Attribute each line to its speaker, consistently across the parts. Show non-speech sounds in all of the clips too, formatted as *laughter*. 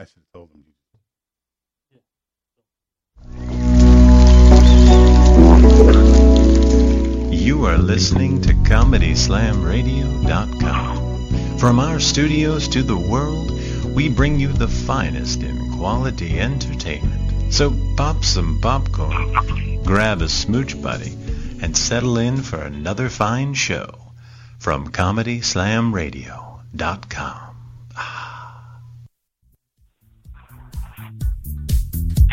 Speaker 1: I should have told him.
Speaker 2: You are listening to ComedySlamRadio.com. From our studios to the world, we bring you the finest in quality entertainment. So pop some popcorn, grab a smooch buddy, and settle in for another fine show from ComedySlamRadio.com.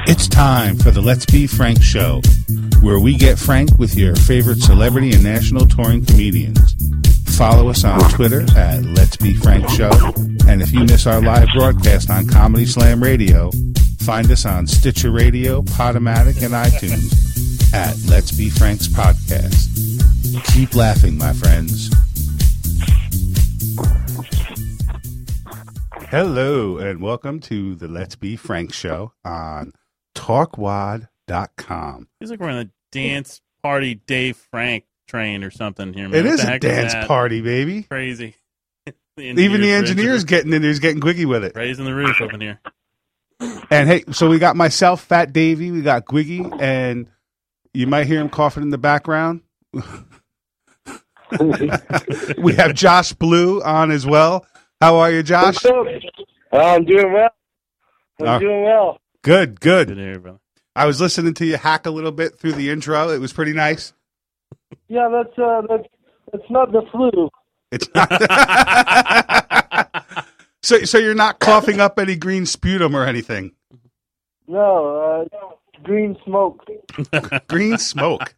Speaker 1: It's time for the Let's Be Frank show, where we get frank with your favorite celebrity and national touring comedians. Follow us on Twitter at Let's Be Frank Show, and if you miss our live broadcast on Comedy Slam Radio, find us on Stitcher Radio, Podomatic, and iTunes at Let's Be Frank's podcast. Keep laughing, my friends. Hello, and welcome to the Let's Be Frank show on talkwad.com.
Speaker 3: Feels like we're on a dance party Dave Frank train or something here. Man.
Speaker 1: It
Speaker 3: What
Speaker 1: is a dance
Speaker 3: that?
Speaker 1: party, baby.
Speaker 3: Crazy. *laughs* The
Speaker 1: Even the
Speaker 3: engineers
Speaker 1: engineer's getting in there, he's getting gwiggy with it.
Speaker 3: raising the roof up in here.
Speaker 1: And hey, so we got myself, Fat Davey, we got Gwiggy, and you might hear him coughing in the background. *laughs* we have Josh Blue on as well. How are you, Josh?
Speaker 4: What's up? I'm doing well. I'm
Speaker 1: Uh,
Speaker 4: doing well.
Speaker 1: Good,
Speaker 3: Good
Speaker 1: good.
Speaker 3: here, brother.
Speaker 1: I was listening to you hack a little bit through the intro. It was pretty nice.
Speaker 4: Yeah, that's uh, that's that's not the flu.
Speaker 1: It's not. *laughs* so, so you're not coughing up any green sputum or anything.
Speaker 4: No, uh, green smoke. *laughs*
Speaker 1: Green smoke.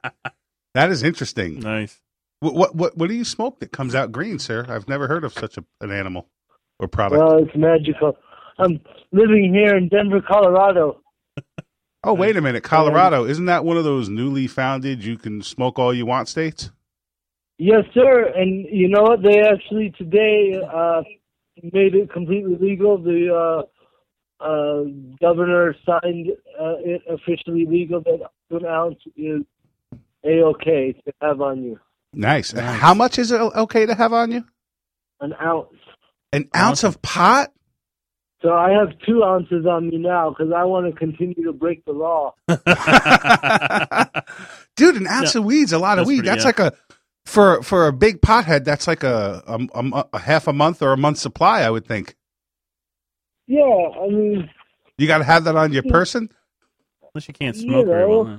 Speaker 1: That is interesting.
Speaker 3: Nice.
Speaker 1: What, what what what do you smoke that comes out green, sir? I've never heard of such a, an animal or product.
Speaker 4: Well, it's magical. I'm living here in Denver, Colorado. *laughs*
Speaker 1: oh, wait a minute, Colorado isn't that one of those newly founded you can smoke all you want states?
Speaker 4: Yes, sir. And you know what? They actually today uh, made it completely legal. The uh, uh, governor signed uh, it officially legal that an ounce is a okay to have on you.
Speaker 1: Nice.
Speaker 3: Nice.
Speaker 1: How much is it okay to have on you?
Speaker 4: An ounce.
Speaker 1: An ounce of pot?
Speaker 4: So I have two ounces on me now because I want to continue to break the law. *laughs* *laughs*
Speaker 1: Dude, an ounce of weed's a lot of weed.
Speaker 3: pretty-
Speaker 1: That's
Speaker 3: yeah.
Speaker 1: like a for for a big pothead. That's like a, a, a a half a month or a month supply. I would think
Speaker 4: Yeah, I mean,
Speaker 1: you got to have that on your
Speaker 4: hmm.
Speaker 1: person.
Speaker 3: Unless you can't
Speaker 4: You
Speaker 3: smoke very well. huh?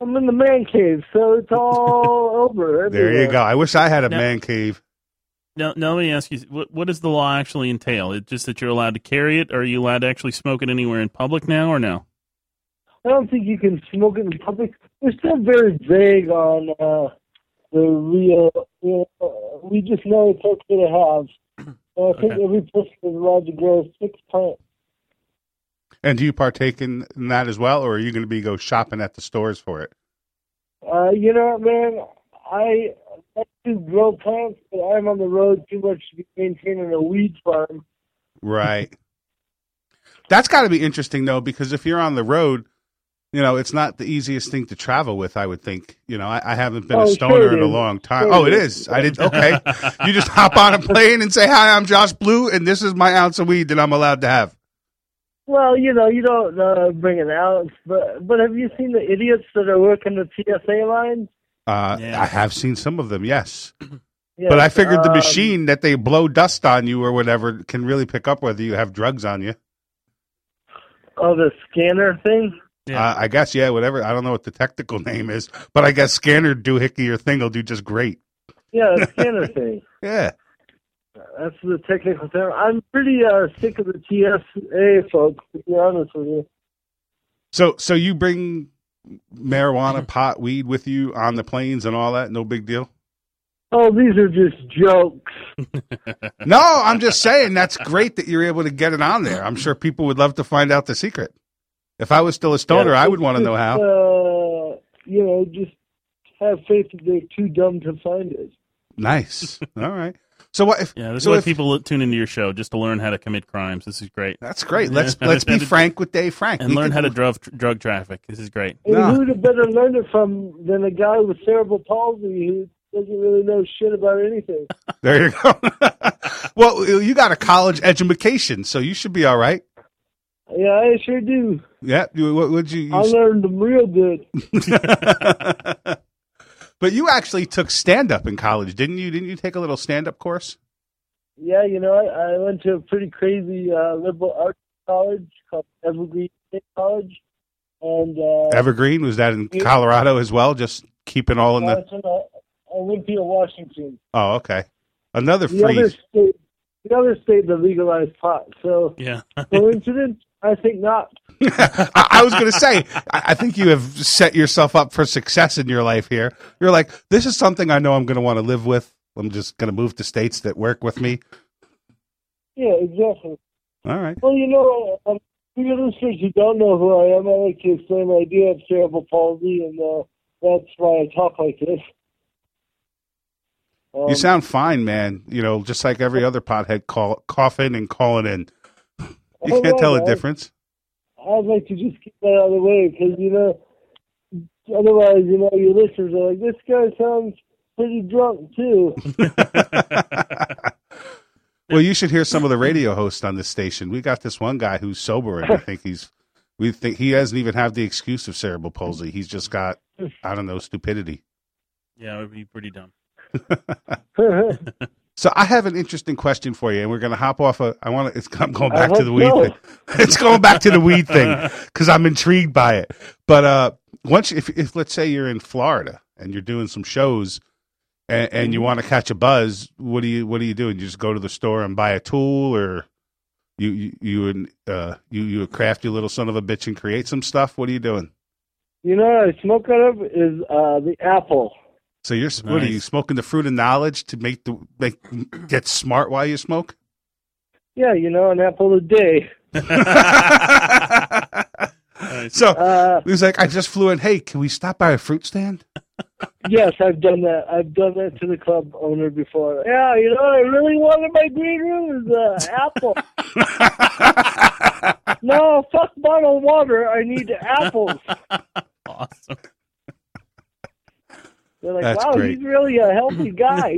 Speaker 4: I'm in the man cave, so it's *laughs* all over.
Speaker 1: There you go. I wish I had a
Speaker 3: Now-
Speaker 1: man cave.
Speaker 3: Now, now let me ask you: what, what does the law actually entail? It just that you're allowed to carry it, or are you allowed to actually smoke it anywhere in public now, or no?
Speaker 4: I don't think you can smoke it in public. We're still very vague on uh, the real. You know, uh, we just know it's okay to have. *clears throat* So I think
Speaker 3: Okay.
Speaker 4: every person is allowed to grow six plants.
Speaker 1: And do you partake in, in that as well, or are you going to be go shopping at the stores for it?
Speaker 4: Uh, you know what, man? I like to grow plants, but I'm on the road too much to be maintaining a weed farm.
Speaker 1: Right. That's got to be interesting though, because if you're on the road, you know, it's not the easiest thing to travel with. I would think. You know, I, I haven't been
Speaker 4: Oh,
Speaker 1: a stoner
Speaker 4: it
Speaker 1: in a long time.
Speaker 4: Sure
Speaker 1: oh,
Speaker 4: it
Speaker 1: it
Speaker 4: is.
Speaker 1: is. I did. Okay. you just hop on a plane and say, "Hi, I'm Josh Blue, and this is my ounce of weed that I'm allowed to have."
Speaker 4: Well, you know, you don't uh, bring an ounce, but but have you seen the idiots that are working the TSA lines?
Speaker 1: Uh,
Speaker 3: Yeah.
Speaker 1: I have seen some of them, yes,
Speaker 4: Yes, *clears throat*
Speaker 1: but I figured the
Speaker 4: um,
Speaker 1: machine that they blow dust on you or whatever can really pick up whether you have drugs on you.
Speaker 4: Oh, the scanner thing.
Speaker 3: Yeah.
Speaker 1: Uh, I guess, yeah, whatever. I don't know what the technical *laughs* name is, but I guess scanner doohickey or thing will do just great.
Speaker 4: Yeah, the *laughs* scanner thing.
Speaker 1: Yeah.
Speaker 4: That's the technical term. I'm pretty uh, sick of the TSA folks, to be honest with you.
Speaker 1: So, so you bring marijuana, pot, weed with you on the planes and all that? No big deal.
Speaker 4: Oh, these are just jokes. *laughs*
Speaker 1: No, I'm just saying that's great that you're able to get it on there. I'm sure people would love to find out the secret. If I was still a stoner,
Speaker 4: Yeah,
Speaker 1: I would want to know how.
Speaker 4: Uh, you know, just have faith that they're too dumb to find it.
Speaker 1: Nice. All right. So what? If,
Speaker 3: Yeah, this
Speaker 1: so
Speaker 3: is why
Speaker 1: if-
Speaker 3: people tune into your show just to learn how to commit crimes. This is great,
Speaker 1: That's great. Let's
Speaker 3: Yeah. *laughs*
Speaker 1: let's be frank with Dave Frank
Speaker 3: and
Speaker 1: We
Speaker 3: learn
Speaker 1: can-
Speaker 3: how to drug drug traffic. This is great.
Speaker 4: And
Speaker 1: No.
Speaker 4: who'd have better learned it from than a guy with cerebral palsy who doesn't really know shit about anything? *laughs*
Speaker 1: There you go. *laughs* well, you got a college education, so you should be all right.
Speaker 4: Yeah, I sure do.
Speaker 1: Yeah. What would you?
Speaker 4: I learned them real good.
Speaker 1: But you actually took stand up in college, didn't you? Didn't you take a little stand up course?
Speaker 4: Yeah, you know, I, I went to a pretty crazy uh, liberal arts college called Evergreen State College, and uh,
Speaker 1: Evergreen was that in
Speaker 4: Yeah.
Speaker 1: Colorado as well? Just keeping all in the.
Speaker 4: that's in uh, Olympia, Washington.
Speaker 1: Oh, okay. Another
Speaker 4: The other
Speaker 1: freeze.
Speaker 4: state, the other state that legalized pot. So
Speaker 3: Yeah. *laughs*
Speaker 4: coincidence? I think not.
Speaker 1: I, I was going to say, I, I think you have set yourself up for success in your life here. You're like, this is something I know I'm going to want to live with. I'm just going to move to states that work with me.
Speaker 4: Yeah, exactly.
Speaker 1: All right.
Speaker 4: Well, you know, um, for your listeners who don't know who I am, I like to explain I do have cerebral palsy, and uh, that's why I talk like this. Um,
Speaker 1: You sound fine, man. You know, just like every *laughs* other pothead call, coughing and calling in. You can't tell the difference.
Speaker 4: I'd like to just get that out of the way because you know, otherwise, you know, your listeners are like, "This guy sounds pretty drunk too." *laughs*
Speaker 1: well, you should hear some of the radio hosts on this station. We got this one guy who's sober, and I *laughs* think he's, we think he doesn't even have the excuse of cerebral palsy. He's just got, I don't know, stupidity.
Speaker 3: Yeah, it would be pretty dumb. *laughs*
Speaker 1: So I have an interesting question for you, and we're going to hop off. A, I want to. It's I'm going back to the weed
Speaker 4: so.
Speaker 1: thing. *laughs* It's going back to the weed *laughs* thing because I'm intrigued by it. But uh, once, if if let's say you're in Florida and you're doing some shows, and, and you want to catch a buzz, what do you what do you do? You just go to the store and buy a tool, or you you you and, uh, you you a crafty little son of a bitch and create some stuff. What are you doing?
Speaker 4: you know, what I smoke out of is uh, the apple.
Speaker 1: So you're what are you smoking the fruit of knowledge to make the make get smart while you smoke?
Speaker 4: Yeah, you know, an apple a day.
Speaker 3: Nice. *laughs*
Speaker 1: so
Speaker 4: Uh,
Speaker 1: he was like, I just flew in. Hey, can we stop by a fruit stand? *laughs*
Speaker 4: yes, I've done that. I've done that to the club owner before. Yeah, you know, what I really want in my green room is uh, apple. *laughs* no, fuck bottled water. I need apples.
Speaker 3: awesome.
Speaker 4: They're like,
Speaker 1: That's
Speaker 4: wow,
Speaker 1: great.
Speaker 4: he's really a healthy *laughs* guy.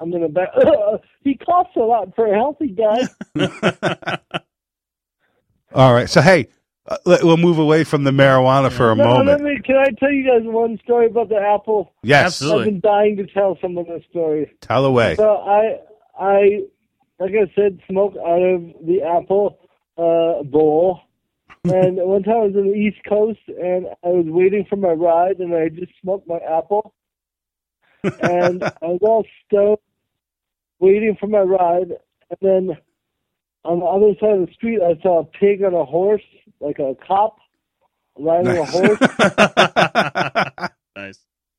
Speaker 4: I'm gonna bet *laughs* he coughs a lot for a healthy guy. *laughs*
Speaker 1: All right. So hey, uh, let, we'll move away from the marijuana for a
Speaker 4: No,
Speaker 1: moment.
Speaker 4: me. Can I tell you guys one story about the apple?
Speaker 1: Yes,
Speaker 3: Absolutely.
Speaker 4: I've been dying to tell someone this story.
Speaker 1: tell away.
Speaker 4: So I, I, like I said, smoke out of the apple uh, bowl. And one time I was in the East Coast and I was waiting for my ride and I just smoked my apple. And *laughs* I was all stoned, waiting for my ride. And then on the other side of the street, I saw a pig on a horse, like a cop riding a horse. *laughs*
Speaker 3: nice.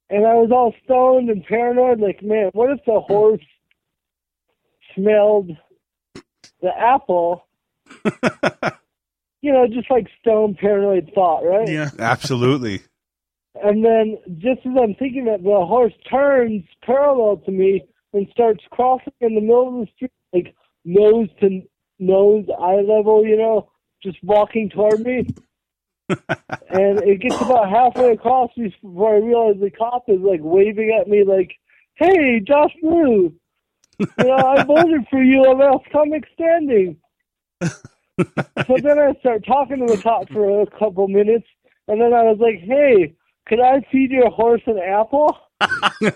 Speaker 4: and I was all stoned and paranoid. Like, man, what if the horse smelled the apple? *laughs* you know, just like stone paranoid thought, right?
Speaker 3: Yeah. *laughs*
Speaker 1: Absolutely.
Speaker 4: And then, just as I'm thinking that, the horse turns parallel to me and starts crossing in the middle of the street, like nose to nose, eye level. You know, just walking toward me. *laughs* and it gets about halfway across before I realize the cop is like waving at me, like, "Hey, Josh Blue, you know, I voted for you Last Comic Standing." *laughs* so then I start talking to the cop for a couple minutes, and then I was like, "Hey, could I feed your horse an apple?" and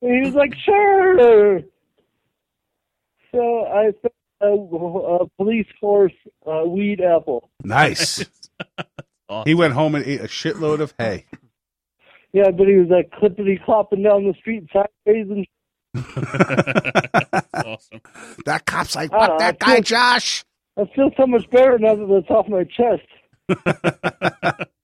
Speaker 4: he was like, "Sure." So I fed a, a police horse a weed apple.
Speaker 1: Nice. *laughs*
Speaker 3: Awesome.
Speaker 1: He went home and ate a shitload of hay.
Speaker 4: Yeah, but he was like clippity clopping down the street sideways and
Speaker 3: awesome.
Speaker 1: That cop's like,
Speaker 4: I
Speaker 1: fuck that
Speaker 4: know,
Speaker 1: guy,
Speaker 4: feel-
Speaker 1: Josh.
Speaker 4: I feel so much better now that it's off my chest. *laughs*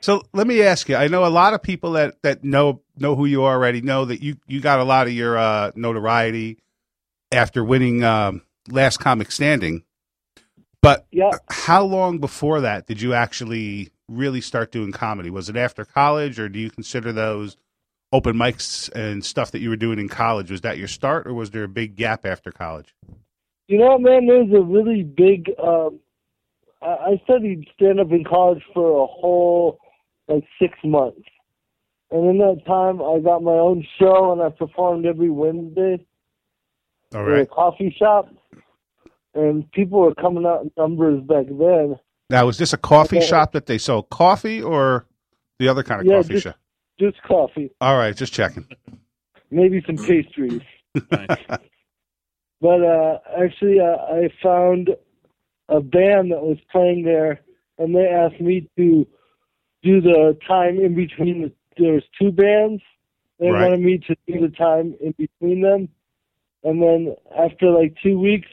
Speaker 1: So let me ask you. I know a lot of people that, that know know who you are already know that you, you got a lot of your uh, notoriety after winning um, Last Comic Standing. But
Speaker 4: Yeah.
Speaker 1: how long before that did you actually really start doing comedy? Was it after college, or do you consider those open mics and stuff that you were doing in college? Was that your start, or was there a big gap after college?
Speaker 4: You know, man, there's a really big. Um, I, studied stand up in college for a whole like six months, and in that time, I got my own show and I performed every Wednesday
Speaker 1: All
Speaker 4: in a coffee shop. and people were coming out in numbers back then.
Speaker 1: Now, was this a coffee
Speaker 4: Okay.
Speaker 1: shop that they sold coffee or the other kind of
Speaker 4: Yeah,
Speaker 1: coffee
Speaker 4: just-
Speaker 1: shop?
Speaker 4: Just coffee,
Speaker 1: All right, just checking.
Speaker 4: maybe some pastries.
Speaker 3: Nice.
Speaker 4: But uh, actually, uh, I found a band that was playing there, and they asked me to do the time in between. The, there was two bands. They
Speaker 1: Right.
Speaker 4: wanted me to do the time in between them, and then after like two weeks,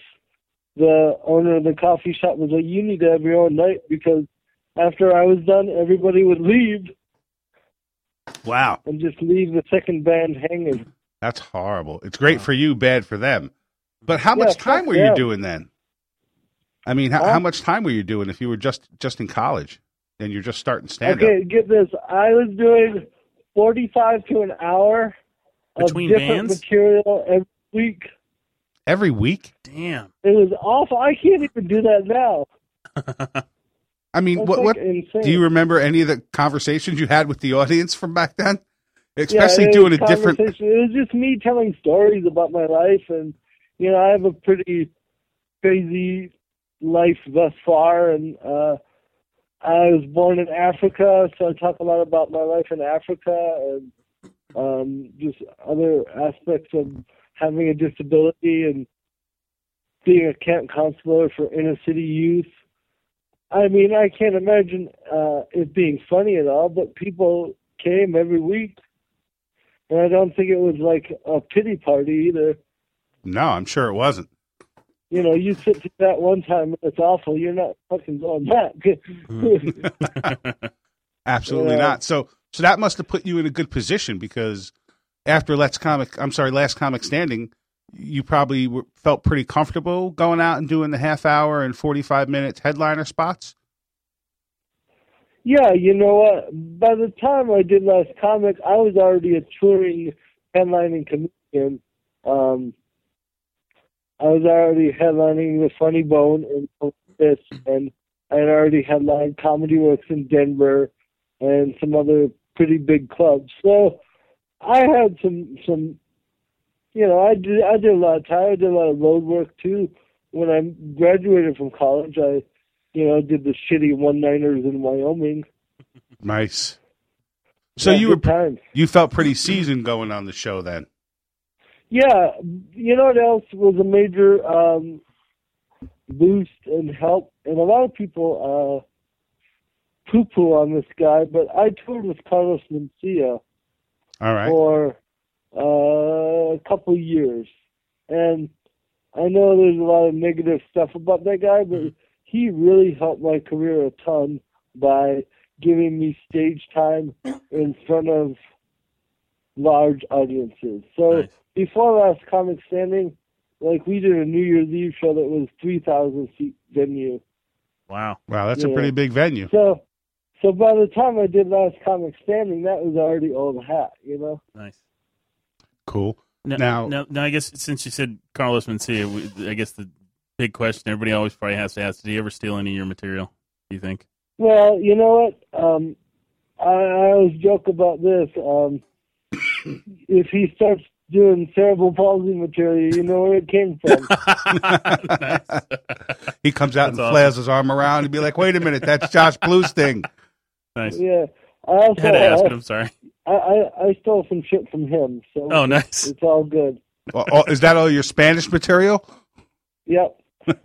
Speaker 4: the owner of the coffee shop was like, "You need to have your own night because after I was done, everybody would leave
Speaker 1: Wow,
Speaker 4: and just leave the second band hanging."
Speaker 1: that's horrible. It's great for you, bad for them. But how
Speaker 4: Yeah,
Speaker 1: much
Speaker 4: fuck
Speaker 1: time were you
Speaker 4: them.
Speaker 1: doing then? I mean, how,
Speaker 4: Huh?
Speaker 1: how much time were you doing if you were just just in college and you're just starting stand
Speaker 4: Okay, get this. I was doing 45 to an hour
Speaker 3: Between
Speaker 4: of different
Speaker 3: bands?
Speaker 4: material every week.
Speaker 1: Every week?
Speaker 3: Damn.
Speaker 4: It was awful. I can't even do that now. *laughs*
Speaker 1: I mean,
Speaker 4: That's
Speaker 1: what
Speaker 4: like
Speaker 1: what
Speaker 4: insane.
Speaker 1: do you remember any of the conversations you had with the audience from back then? Especially
Speaker 4: it
Speaker 1: doing a different.
Speaker 4: It was just me telling stories about my life, and you know, I have a pretty crazy life thus far, and uh, I was born in Africa, so I talk a lot about my life in Africa and um, just other aspects of having a disability and being a camp counselor for inner city youth. I mean, I can't imagine uh, it being funny at all, but people came every week. And I don't think it was like a pity party either.
Speaker 1: No, I'm sure it wasn't.
Speaker 4: You know, you sit through that one time and it's awful. You're not fucking going back. *laughs* *laughs*
Speaker 1: Absolutely
Speaker 4: Yeah.
Speaker 1: not. So so that must have put you in a good position because after Let's Comic, I'm sorry, Last Comic Standing, you probably were, felt pretty comfortable going out and doing the half hour and 45 minute headliner spots.
Speaker 4: yeah, you know what? By the time I did Last Comic, I was already a touring headlining comedian. Um, I was already headlining the Funny Bone and this, and I had already headlined Comedy Works in Denver and some other pretty big clubs. So I had some some you know, I did I did a lot of time, I did a lot of road work too. When I graduated from college I you know, did the shitty one niners in Wyoming.
Speaker 1: Nice. So
Speaker 4: Yeah,
Speaker 1: you were
Speaker 4: times.
Speaker 1: you felt pretty seasoned going on the show then.
Speaker 4: Yeah, you know what else was a major um, boost and help, and a lot of people uh, poo-poo on this guy, but I toured with Carlos Mencia
Speaker 1: All right.
Speaker 4: for uh, a couple years, and I know there's a lot of negative stuff about that guy, but he really helped my career a ton by giving me stage time in front of large audiences. So
Speaker 3: Nice.
Speaker 4: before last comic standing, like we did a New Year's Eve show that was three thousand seat venue.
Speaker 3: Wow.
Speaker 1: Wow, that's a pretty big venue.
Speaker 4: So so by the time I did last comic standing, that was already old hat, you know.
Speaker 3: Nice.
Speaker 1: Cool.
Speaker 3: Now,
Speaker 1: Now-
Speaker 3: now, now, I guess since you said Carlos Mencia, we- I guess the big question everybody always probably has to ask: Did he ever steal any of your material? Do you think?
Speaker 4: Well, you know what? Um, I, I always joke about this. Um, *coughs* if he starts doing cerebral palsy material, you know where it came from. *laughs*
Speaker 1: He comes out
Speaker 3: That's
Speaker 1: and
Speaker 3: awesome.
Speaker 1: flails his arm around and be like, "Wait a minute, that's Josh Blue's thing."
Speaker 3: nice.
Speaker 4: yeah. I also
Speaker 3: I had to ask
Speaker 4: uh,
Speaker 3: it. I'm sorry.
Speaker 4: I, I I stole some shit from him, so
Speaker 3: Oh, nice.
Speaker 4: it's all good.
Speaker 1: Oh, oh, is that all your Spanish material?
Speaker 4: Yep. *laughs*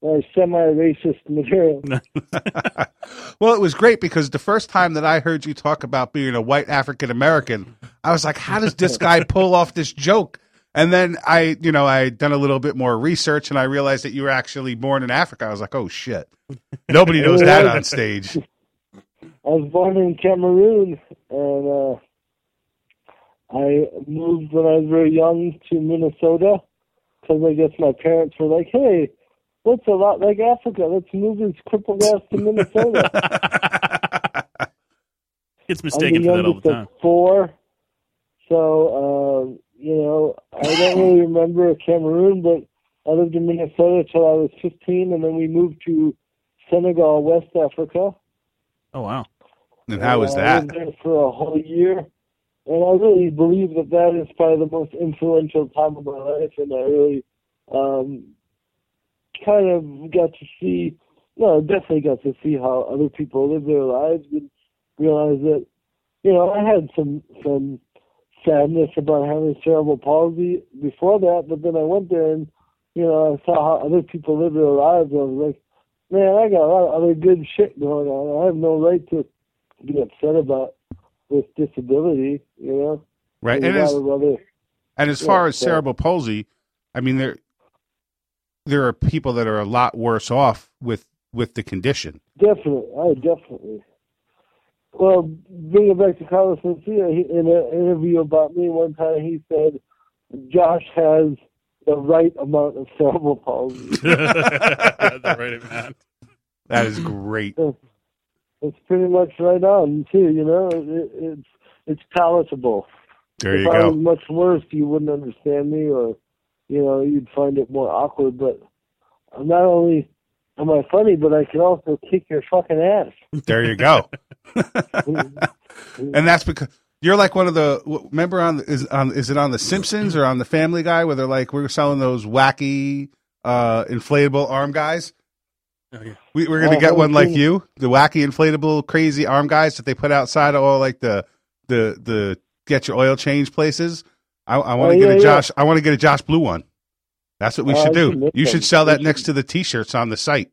Speaker 4: or semi-racist material. *laughs*
Speaker 1: well, it was great because the first time that I heard you talk about being a white African American, I was like, how does this guy pull off this joke? And then I, you know, I done a little bit more research and I realized that you were actually born in Africa. I was like, oh shit. Nobody knows that on stage. *laughs*
Speaker 4: I was born in Cameroon, and uh, I moved when I was very young to Minnesota because I guess my parents were like, "Hey, looks a lot like Africa. Let's move this crippled ass to Minnesota." *laughs* I'm
Speaker 3: mistaken for that all the time.
Speaker 4: four, so um, you know I don't really *laughs* remember Cameroon, but I lived in Minnesota till I was 15, and then we moved to Senegal, West Africa.
Speaker 3: Oh wow.
Speaker 1: And how was
Speaker 4: Uh, I
Speaker 1: that?
Speaker 4: lived there for a whole year, and I really believe that that is probably the most influential time of my life, and I really um, kind of got to see, no, definitely got to see how other people live their lives and realize that, you know, I had some some sadness about having cerebral palsy before that, but then I went there and, you know, I saw how other people live their lives. And I was like, man, I got a lot of other good shit going on. I have no right to be upset about this disability, you know.
Speaker 1: Right.
Speaker 4: There's
Speaker 1: And as,
Speaker 4: lot
Speaker 1: and as
Speaker 4: Yeah,
Speaker 1: far as
Speaker 4: so-
Speaker 1: cerebral palsy, I mean there there are people that are a lot worse off with with the condition.
Speaker 4: Definitely, I definitely. Well, bring it back to Carlos Mencia. He, in an interview about me one time, he said Josh has the right amount of cerebral palsy. *laughs*
Speaker 3: the right amount.
Speaker 1: That is great. *laughs*
Speaker 4: it's pretty much right on too. You know, it, it's it's palatable.
Speaker 1: There
Speaker 4: if
Speaker 1: you
Speaker 4: I was much worse, you wouldn't understand me, or you know, you'd find it more awkward. But I'm not only am I funny, but I can also kick your fucking ass.
Speaker 1: There you go. and that's because you're like one of the remember on is on is it on the Simpsons or on the Family Guy where they're like we're selling those wacky uh inflatable arm guys.
Speaker 3: Oh, yeah.
Speaker 1: We, we're gonna
Speaker 4: Oh,
Speaker 1: get one like you, the wacky inflatable crazy arm guys that they put outside of all like the the the get your oil change places. I, I want to
Speaker 4: Oh,
Speaker 1: get
Speaker 4: yeah,
Speaker 1: a
Speaker 4: yeah.
Speaker 1: Josh. I want to get a Josh Blue one. That's what we
Speaker 4: Oh,
Speaker 1: should do.
Speaker 4: should
Speaker 1: You
Speaker 4: them.
Speaker 1: should sell that
Speaker 4: We
Speaker 1: next to the t-shirts on the site.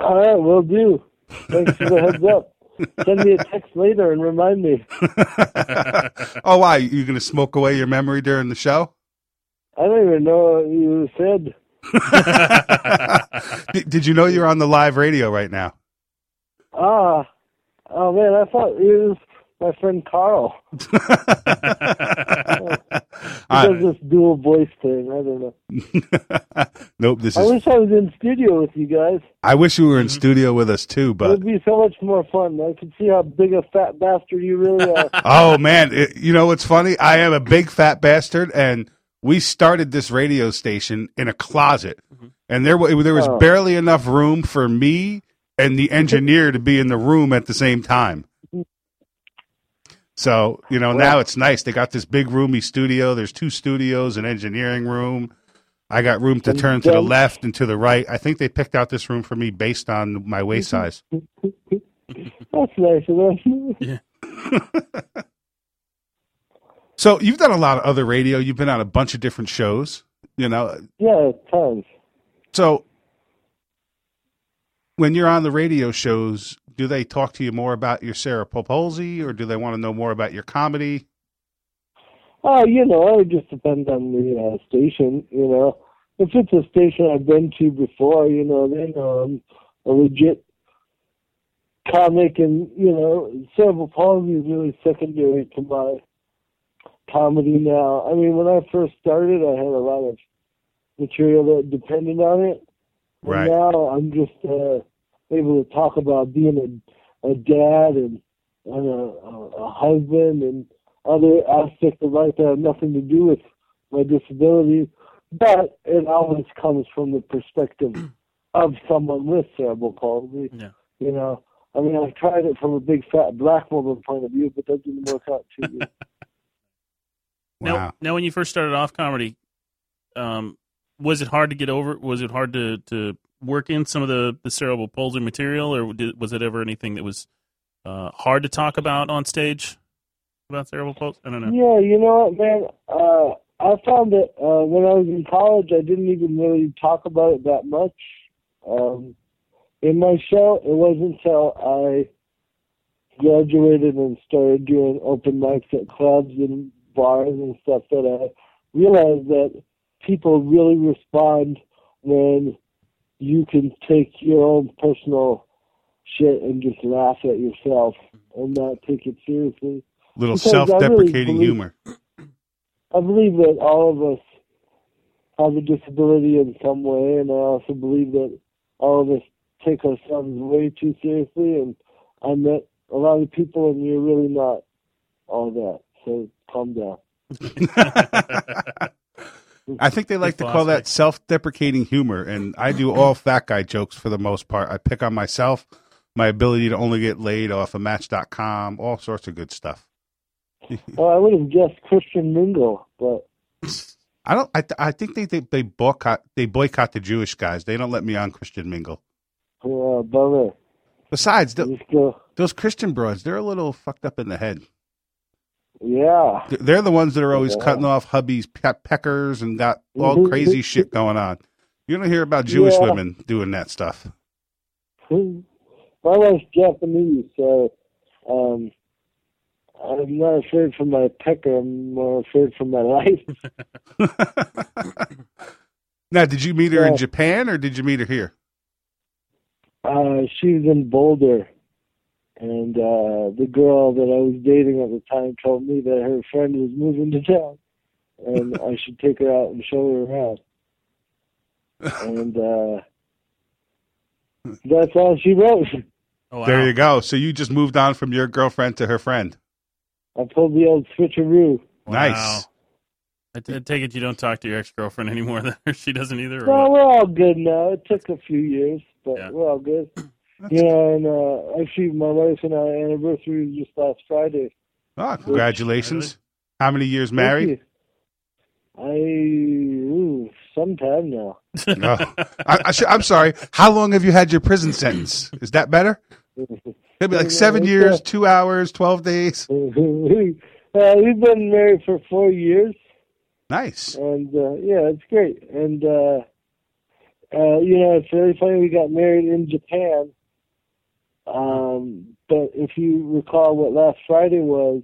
Speaker 4: All right, we'll do. Thanks for the heads up. Send me a text later and remind me. *laughs*
Speaker 1: oh, why? You going to smoke away your memory during the show?
Speaker 4: I don't even know what you said. *laughs*
Speaker 1: did, did you know you're on the live radio right now?
Speaker 4: Ah, oh man, I thought it was my friend Carl. *laughs* He
Speaker 1: Uh,
Speaker 4: does this dual voice thing. I don't know. *laughs*
Speaker 1: nope. This
Speaker 4: I
Speaker 1: is.
Speaker 4: wish I was in studio with you guys.
Speaker 1: I wish you were in studio with us too, but
Speaker 4: it'd be so much more fun. I could see how big a fat bastard you really are.
Speaker 1: oh man, it, you know what's funny? I am a big fat bastard, and we started this radio station in a closet, and there wa- there was
Speaker 4: Oh.
Speaker 1: barely enough room for me and the *laughs* engineer to be in the room at the same time. So you know now it's nice. They got this big roomy studio. There's two studios, an engineering room. I got room to turn to the left and to the right. I think they picked out this room for me based on my waist size. *laughs*
Speaker 4: That's nice of them. *laughs*
Speaker 1: So you've done a lot of other radio. You've been on a bunch of different shows. You know,
Speaker 4: yeah, tons.
Speaker 1: so when you're on the radio shows, do they talk to you more about your Sarah palsy, or do they want to know more about your comedy?
Speaker 4: Oh, you know, it just depends on the uh, station. You know, if it's a station I've been to before, you know, they know I'm a legit comic, and you know, cerebral palsy is really secondary to my comedy now. I mean, when I first started, I had a lot of material that depended on it. And
Speaker 1: Right.
Speaker 4: now I'm just uh, able to talk about being a, a dad and, and a, a, a husband and other aspects of life that have nothing to do with my disability. But it always comes from the perspective *clears throat* of someone with cerebral palsy.
Speaker 3: Yeah.
Speaker 4: You know, I mean, I've tried it from a big fat black woman point of view, but that didn't work out too good. *laughs*
Speaker 3: Now,
Speaker 1: Wow.
Speaker 3: now, when you first started off comedy, um, was it hard to get over? Was it hard to, to work in some of the, the cerebral palsy material, or did, was it ever anything that was uh, hard to talk about on stage about cerebral palsy? I don't know.
Speaker 4: Yeah, you know what, man? Uh, I found that uh, when I was in college, I didn't even really talk about it that much. Um, in my show, it wasn't until I graduated and started doing open mics at clubs and bars and stuff that I realized that people really respond when you can take your own personal shit and just laugh at yourself and not take it seriously.
Speaker 1: Little
Speaker 4: Because
Speaker 1: self-deprecating
Speaker 4: believe-
Speaker 1: humor.
Speaker 4: I believe that all of us have a disability in some way, and I also believe that all of us take ourselves way too seriously. And I met a lot of people, and you're really not all that. So calm down. *laughs*
Speaker 1: I think they like
Speaker 3: Big
Speaker 1: to call that self-deprecating humor, and I do all *clears throat* fat guy jokes for the most part. I pick on myself, my ability to only get laid off of Match.com, all sorts of good stuff. *laughs*
Speaker 4: Well, I would have guessed Christian Mingle, but
Speaker 1: I don't. I, th- I think they, they they boycott they boycott the Jewish guys. They don't let me on Christian mingle.
Speaker 4: Uh, bummer.
Speaker 1: Besides, th-
Speaker 4: Just
Speaker 1: those Christian broads, they're a little fucked up in the head.
Speaker 4: Yeah.
Speaker 1: They're the ones that are always
Speaker 4: Yeah.
Speaker 1: cutting off hubby's pe- peckers and got all crazy shit going on. You don't hear about Jewish
Speaker 4: Yeah.
Speaker 1: women doing that stuff. *laughs*
Speaker 4: My wife's Japanese, so um, I'm not afraid for my pecker. I'm more afraid for my life. *laughs* *laughs*
Speaker 1: now, did you meet her in Japan or did you meet her here?
Speaker 4: Uh, she's in Boulder, and uh, the girl that I was dating at the time told me that her friend was moving to town, and *laughs* I should take her out and show her around. *laughs* And uh, that's all she wrote.
Speaker 3: Oh, wow.
Speaker 1: There you go. So you just moved on from your girlfriend to her friend.
Speaker 4: I pulled the old switcheroo.
Speaker 3: Wow.
Speaker 1: Nice.
Speaker 3: I, t- I take it you don't talk to your ex girlfriend anymore. Then *laughs* she doesn't either. Or
Speaker 4: Well,
Speaker 3: what?
Speaker 4: we're all good now. It took a few years, but
Speaker 3: Yeah.
Speaker 4: we're all good. *laughs* You know, and uh, actually, my wife and our anniversary was just last Friday.
Speaker 1: Oh, congratulations. How many years married?
Speaker 4: I ooh, sometime now. *laughs*
Speaker 1: Oh. I, I'm sorry. How long have you had your prison sentence? Is that better? *laughs* Maybe like seven years, two hours, 12 days.
Speaker 4: uh, we've been married for four years,
Speaker 1: Nice.
Speaker 4: and uh, yeah, it's great. And uh, uh, you know, it's very funny. We got married in Japan, um, but if you recall what last Friday was,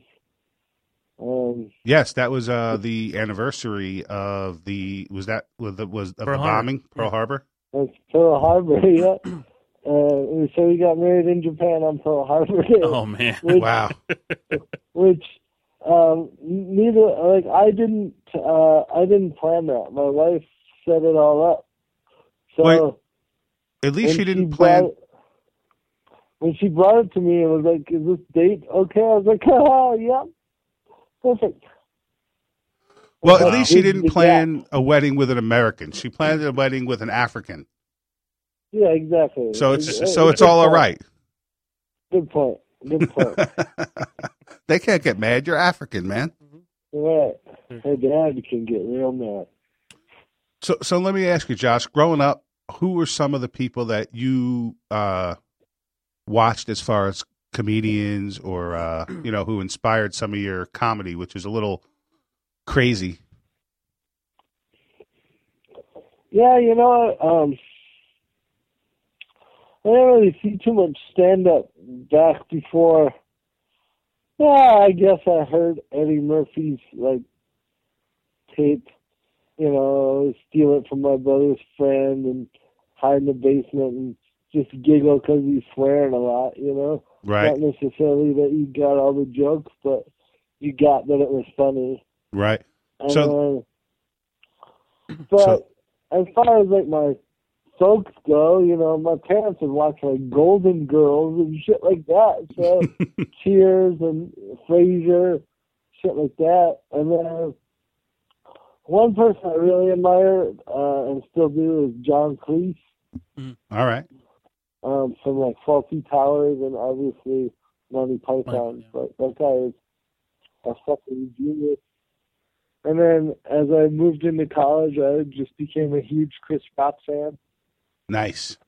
Speaker 4: um,
Speaker 1: Yes, that was uh, the anniversary of the was that was the was of
Speaker 3: Pearl
Speaker 1: the
Speaker 3: Harbor.
Speaker 1: bombing Pearl Harbor.
Speaker 4: That's Pearl Harbor, *laughs* yeah. Uh, so we got married in Japan on Pearl Harbor *laughs*
Speaker 3: oh *laughs* man.
Speaker 4: which,
Speaker 1: Wow.
Speaker 4: which um, neither like I didn't uh, I didn't plan that. My wife set it all up. So
Speaker 1: Wait, At least she didn't
Speaker 4: brought
Speaker 1: plan.
Speaker 4: it- when she brought it to me, it was like, "Is this date okay?" I was like, *laughs* "Oh, yeah, perfect."
Speaker 1: Well, at least she didn't plan a wedding with an American. She planned a wedding with an African.
Speaker 4: Yeah, exactly.
Speaker 1: So it's so it's all all right.
Speaker 4: Good point. Good point. *laughs*
Speaker 1: they can't get mad. You're African, man.
Speaker 4: right. Her dad can get real mad.
Speaker 1: So so let me ask you, Josh. Growing up, who were some of the people that you uh, watched as far as comedians or uh, you know who inspired some of your comedy, which is a little crazy?
Speaker 4: Yeah, you know, um, I didn't really see too much stand up back before. Yeah, I guess I heard Eddie Murphy's like tape, you know, steal it from my brother's friend and hide in the basement and just giggle because he's swearing a lot, you know.
Speaker 1: Right,
Speaker 4: Not necessarily that you got all the jokes, but you got that it was funny.
Speaker 1: right.
Speaker 4: And,
Speaker 1: So-
Speaker 4: uh, *clears throat* but
Speaker 1: so-
Speaker 4: as far as like my folks go, you know, my parents would watch like Golden Girls and shit like that. So *laughs* Cheers and Frasier, shit like that. And then one person I really admire uh, and still do is John Cleese
Speaker 1: All right.
Speaker 4: Um, from like Fawlty Towers and obviously Monty Python. But that guy is a fucking genius. And then as I moved into college, I just became a huge Chris Rock fan.
Speaker 1: Nice.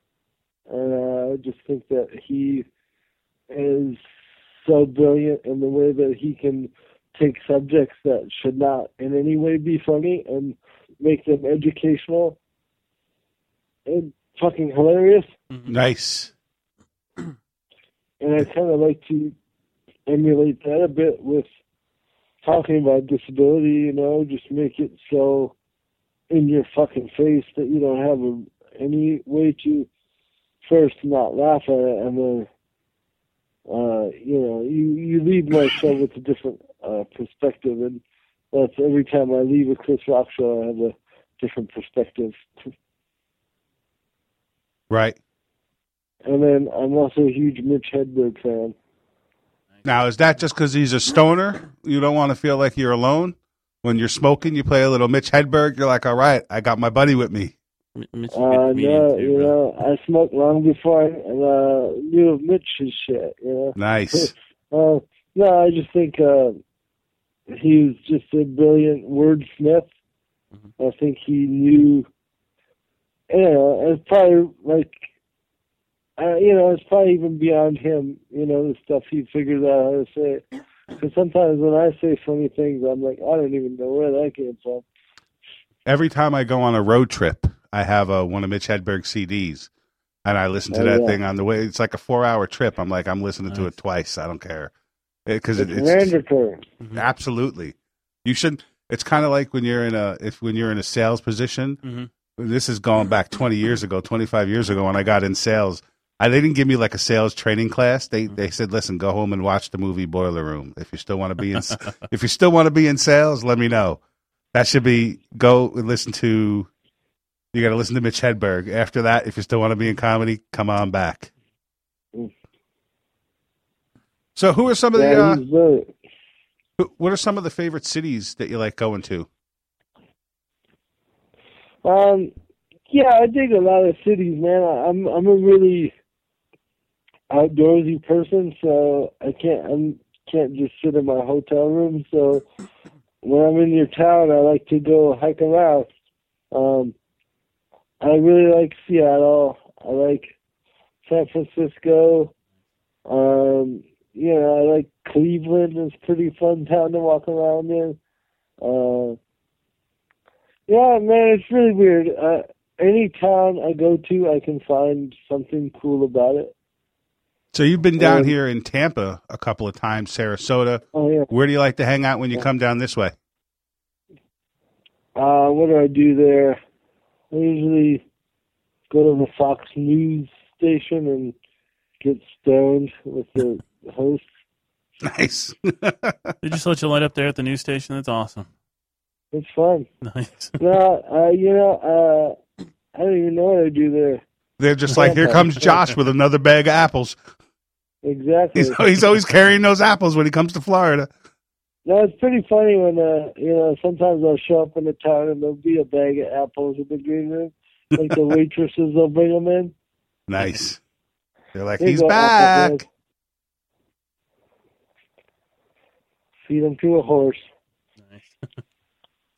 Speaker 4: And uh, I just think that he is so brilliant in the way that he can take subjects that should not in any way be funny and make them educational and fucking hilarious.
Speaker 3: Mhm.
Speaker 1: Nice.
Speaker 4: and I kind of like to emulate that a bit with talking about disability. You know, just make it so in your fucking face that you don't have a, any way to first not laugh at it, and then uh, you know you you leave my show with a different uh, perspective, and that's every time I leave a Chris Rock show, I have a different perspective. *laughs*
Speaker 1: Right.
Speaker 4: And then I'm also a huge Mitch Hedberg fan.
Speaker 1: Now, is that just because he's a stoner? You don't want to feel like you're alone? When you're smoking, you play a little Mitch Hedberg. You're like, all right, I got my buddy with me.
Speaker 3: M- Mitch,
Speaker 4: Uh,
Speaker 3: Mitch
Speaker 4: no,
Speaker 3: too,
Speaker 4: you
Speaker 3: bro.
Speaker 4: know, I smoked long before I uh, knew of Mitch's shit, you know.
Speaker 1: Nice. *laughs*
Speaker 4: Uh, no, I just think uh, he was just a brilliant wordsmith,
Speaker 3: Mhm.
Speaker 4: I think he knew. You know, it's probably like, uh, you know, it's probably even beyond him. You know, the stuff he figures out how to say. Because sometimes when I say funny things, I'm like, I don't even know where that came from.
Speaker 1: Every time I go on a road trip, I have a, one of Mitch Hedberg's CDs, and I listen to
Speaker 4: Oh,
Speaker 1: that
Speaker 4: yeah.
Speaker 1: thing on the way. It's like a four-hour trip. I'm like, I'm listening to it twice. I don't care because it,
Speaker 4: It's,
Speaker 1: it's
Speaker 4: mandatory.
Speaker 1: absolutely. You should. It's kind of like when you're in a if when you're in a sales position.
Speaker 3: Mhm.
Speaker 1: This is going back 20 years ago, 25 years ago when I got in sales. I, they didn't give me like a sales training class. They they said, "Listen, go home and watch the movie Boiler Room. If you still want to be in, *laughs* if you still want to be in sales, let me know." That should be go and listen to. You got to listen to Mitch Hedberg. After that, if you still want to be in comedy, come on back. So, who are some of the uh,
Speaker 4: he's very,
Speaker 1: who- what are some of the favorite cities that you like going to?
Speaker 4: Um, yeah, I dig a lot of cities, man. I, I'm I'm a really outdoorsy person, so I can't I'm can't just sit in my hotel room. So when I'm in your town, I like to go hike around. Um, I really like Seattle. I like San Francisco. Um, you know, I like Cleveland. It's a pretty fun town to walk around in. Uh, yeah, man, it's really weird. Uh, any town I go to, I can find something cool about it.
Speaker 1: So you've been down
Speaker 4: Um,
Speaker 1: here in Tampa a couple of times, Sarasota.
Speaker 4: Oh yeah.
Speaker 1: Where do you like to hang out when you come down this way?
Speaker 4: Uh, what do I do there? I usually go to the Fox News station and get stoned with the *laughs* host.
Speaker 1: Nice. *laughs*
Speaker 3: They just let you light up there at the news station. That's awesome.
Speaker 4: It's fun.
Speaker 3: Nice. *laughs*
Speaker 4: No, uh, you know, uh, I don't even know what I do there.
Speaker 1: They're just like, here comes Josh with another bag of apples.
Speaker 4: Exactly.
Speaker 1: He's, he's always carrying those apples when he comes to Florida.
Speaker 4: No, it's pretty funny when uh you know sometimes I'll show up in the town and there'll be a bag of apples in the green room, like the *laughs* waitresses will bring them in.
Speaker 1: Nice. They're like, he's back.
Speaker 4: Feed them to a horse.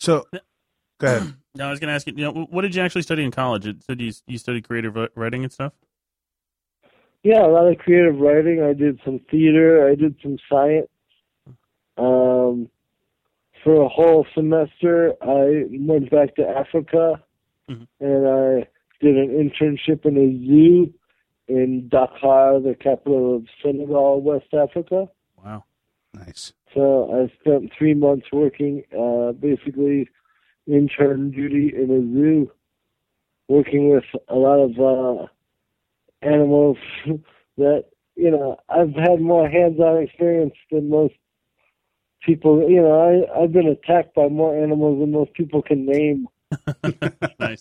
Speaker 3: Nice.
Speaker 1: So, *clears throat* go ahead. *clears throat*
Speaker 3: Now I was going to ask you. You know, what did you actually study in college? It said you you studied creative writing and stuff.
Speaker 4: Yeah, a lot of creative writing. I did some theater. I did some science. Um, for a whole semester, I went back to Africa,
Speaker 3: Mhm.
Speaker 4: and I did an internship in a zoo in Dakar, the capital of Senegal, West Africa.
Speaker 3: Wow.
Speaker 1: Nice.
Speaker 4: So I spent three months working, uh, basically intern duty in a zoo, working with a lot of uh, animals *laughs* that you know I've had more hands-on experience than most people. You know, I I've been attacked by more animals than most people can name. *laughs*
Speaker 3: nice.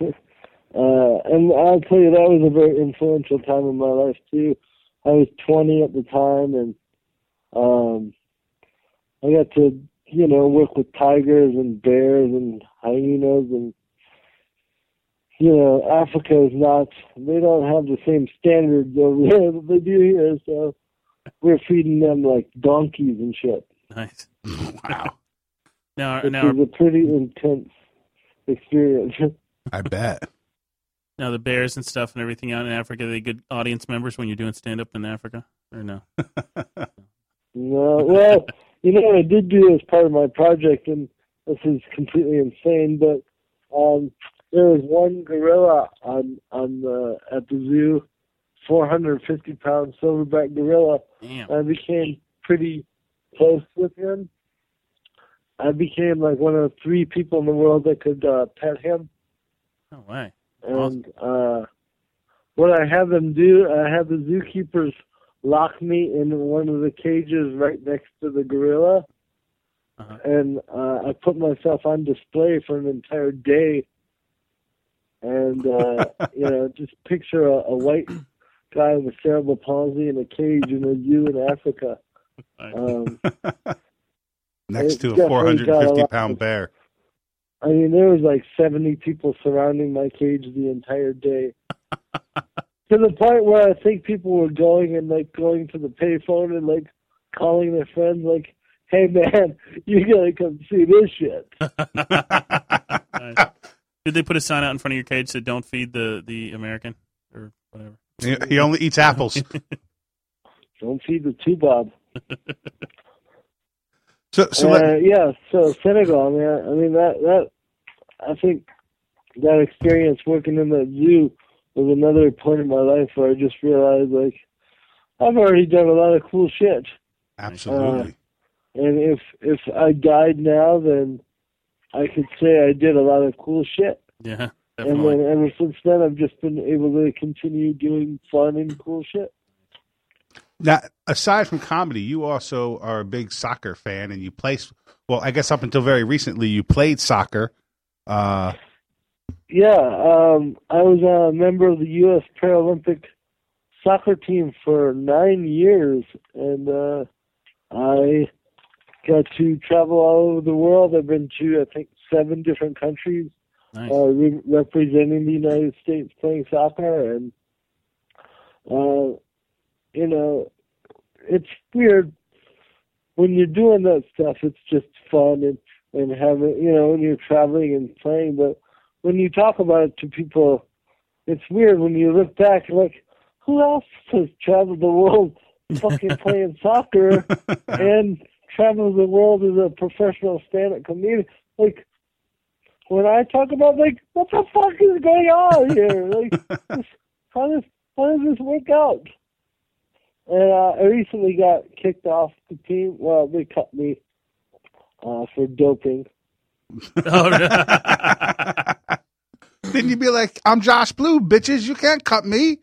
Speaker 3: *laughs*
Speaker 4: Uh, and I'll tell you, that was a very influential time in my life too. I was 20 at the time, and um, I got to, you know, work with tigers and bears and hyenas, and you know, Africa is not. They don't have the same standards over there that they do here. So we're feeding them like donkeys and shit.
Speaker 3: Nice. *laughs*
Speaker 1: Wow.
Speaker 3: Now,
Speaker 4: Which
Speaker 3: now,
Speaker 4: is a pretty intense experience. *laughs*
Speaker 1: I bet.
Speaker 3: Now the bears and stuff and everything out in Africa. Are they good audience members when you're doing stand up in Africa, or no? *laughs*
Speaker 4: No, well, you know what I did do as part of my project, and this is completely insane, but um, there was one gorilla on on the at the zoo, 450 pound silverback gorilla.
Speaker 3: Damn.
Speaker 4: I became pretty close with him. I became like one of three people in the world that could uh, pet him.
Speaker 3: No way.
Speaker 4: And uh, what I had them do, I had the zookeepers lock me in one of the cages right next to the gorilla,
Speaker 3: Uh-huh.
Speaker 4: and uh, I put myself on display for an entire day. And uh, *laughs* you know, just picture a, a white guy with cerebral palsy in a cage in a zoo in Africa. Um, *laughs*
Speaker 1: Next to a
Speaker 4: definitely got a
Speaker 1: 450
Speaker 4: lot
Speaker 1: pound bear.
Speaker 4: I mean, there was like 70 people surrounding my cage the entire day. *laughs* to the point where I think people were going and like going to the payphone and like calling their friends, like, "Hey man, *laughs* you gotta come see this shit."
Speaker 3: Nice. *laughs* Did they put a sign out in front of your cage that "Don't feed the the American" or whatever?
Speaker 1: He, he only eats apples.
Speaker 4: Don't feed the two bob.
Speaker 1: So, so
Speaker 4: uh,
Speaker 1: let,
Speaker 4: yeah, so Senegal, man. I mean that that I think that experience working in the zoo was another point in my life where I just realized like I've already done a lot of cool shit.
Speaker 1: absolutely.
Speaker 4: And if if I died now, then I could say I did a lot of cool shit.
Speaker 3: Yeah,
Speaker 4: And
Speaker 3: definitely.
Speaker 4: then ever since then, I've just been able to continue doing fun and cool shit.
Speaker 1: Now, aside from comedy, you also are a big soccer fan, and you play. Well, I guess up until very recently, you played soccer. Uh,
Speaker 4: Yeah, um, I was a member of the U.S. Paralympic soccer team for nine years, and uh, I got to travel all over the world. I've been to, I think, seven different countries
Speaker 3: nice.
Speaker 4: uh, re- representing the United States playing soccer, and uh, you know, it's weird when you're doing that stuff. It's just fun and and having you know when you're traveling and playing, but when you talk about it to people, it's weird when you look back like, who else has traveled the world fucking *laughs* playing soccer and traveled the world as a professional stand-up comedian? Like when I talk about like what the fuck is going on here? Like *laughs* how does how does this work out? And uh, I recently got kicked off the team. Well, they cut me uh, for doping. *laughs*
Speaker 3: Oh, no. *laughs*
Speaker 1: then you'd be like, "I'm Josh Blue, bitches. You can't cut me."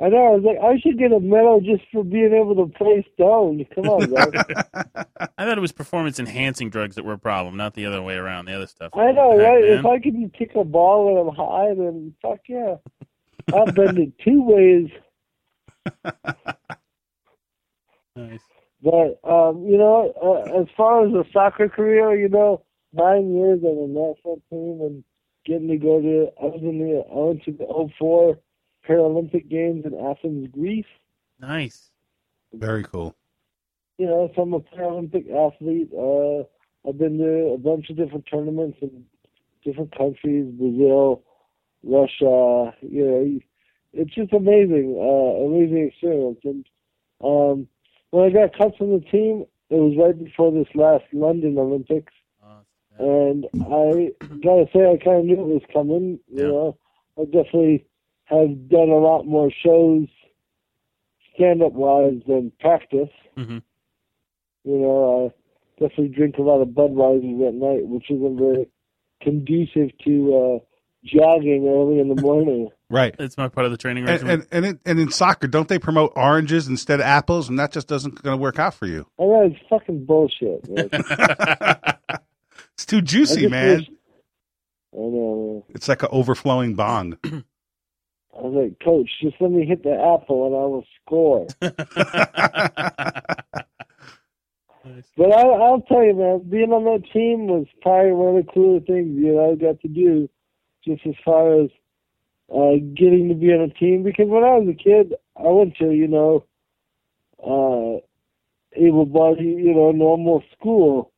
Speaker 4: I know. I was like, I should get a medal just for being able to play stone. Come on, guys. *laughs*
Speaker 3: I thought it was performance enhancing drugs that were a problem, not the other way around. The other stuff.
Speaker 4: I know,
Speaker 3: Heck,
Speaker 4: right?
Speaker 3: man.
Speaker 4: If I can kick a ball when I'm high, then fuck yeah. I'll bend it two ways. *laughs*
Speaker 3: Nice.
Speaker 4: But um, you know, uh, as far as a soccer career, you know, nine years on the national team and getting to go to I was in the I went to the 04 Paralympic Games in Athens, Greece.
Speaker 3: Nice.
Speaker 1: Very cool.
Speaker 4: You know, so I'm a Paralympic athlete. Uh, I've been to a bunch of different tournaments in different countries, Brazil, Russia. You know, it's just amazing, uh, amazing experience. And um, when I got cut from the team, it was right before this last London Olympics,
Speaker 3: Oh,
Speaker 4: and I gotta say I kind of knew it was coming. You
Speaker 3: Yeah.
Speaker 4: know, I definitely have done a lot more shows, stand-up wise, than practice.
Speaker 3: hmm
Speaker 4: You know, I definitely drink a lot of Budweisers at night, which isn't very conducive to uh, jogging early in the morning. *laughs*
Speaker 1: Right.
Speaker 3: It's my part of the training
Speaker 1: And
Speaker 3: regimen.
Speaker 1: and and, it, and in soccer, don't they promote oranges instead of apples, and that just doesn't going to work out for you?
Speaker 4: I know it's fucking bullshit. Man. *laughs* *laughs*
Speaker 1: it's too juicy,
Speaker 4: just
Speaker 1: man.
Speaker 4: wish- I know.
Speaker 1: It's like an overflowing bong.
Speaker 4: Man. *clears throat* I was like, Coach, just let me hit the apple and I will score. But I, I'll tell you, man, being on that team was probably one of the cooler things you know I got to do, just as far as uh, getting to be on a team. Because when I was a kid, I went to you know, uh, able-bodied, you know, normal school.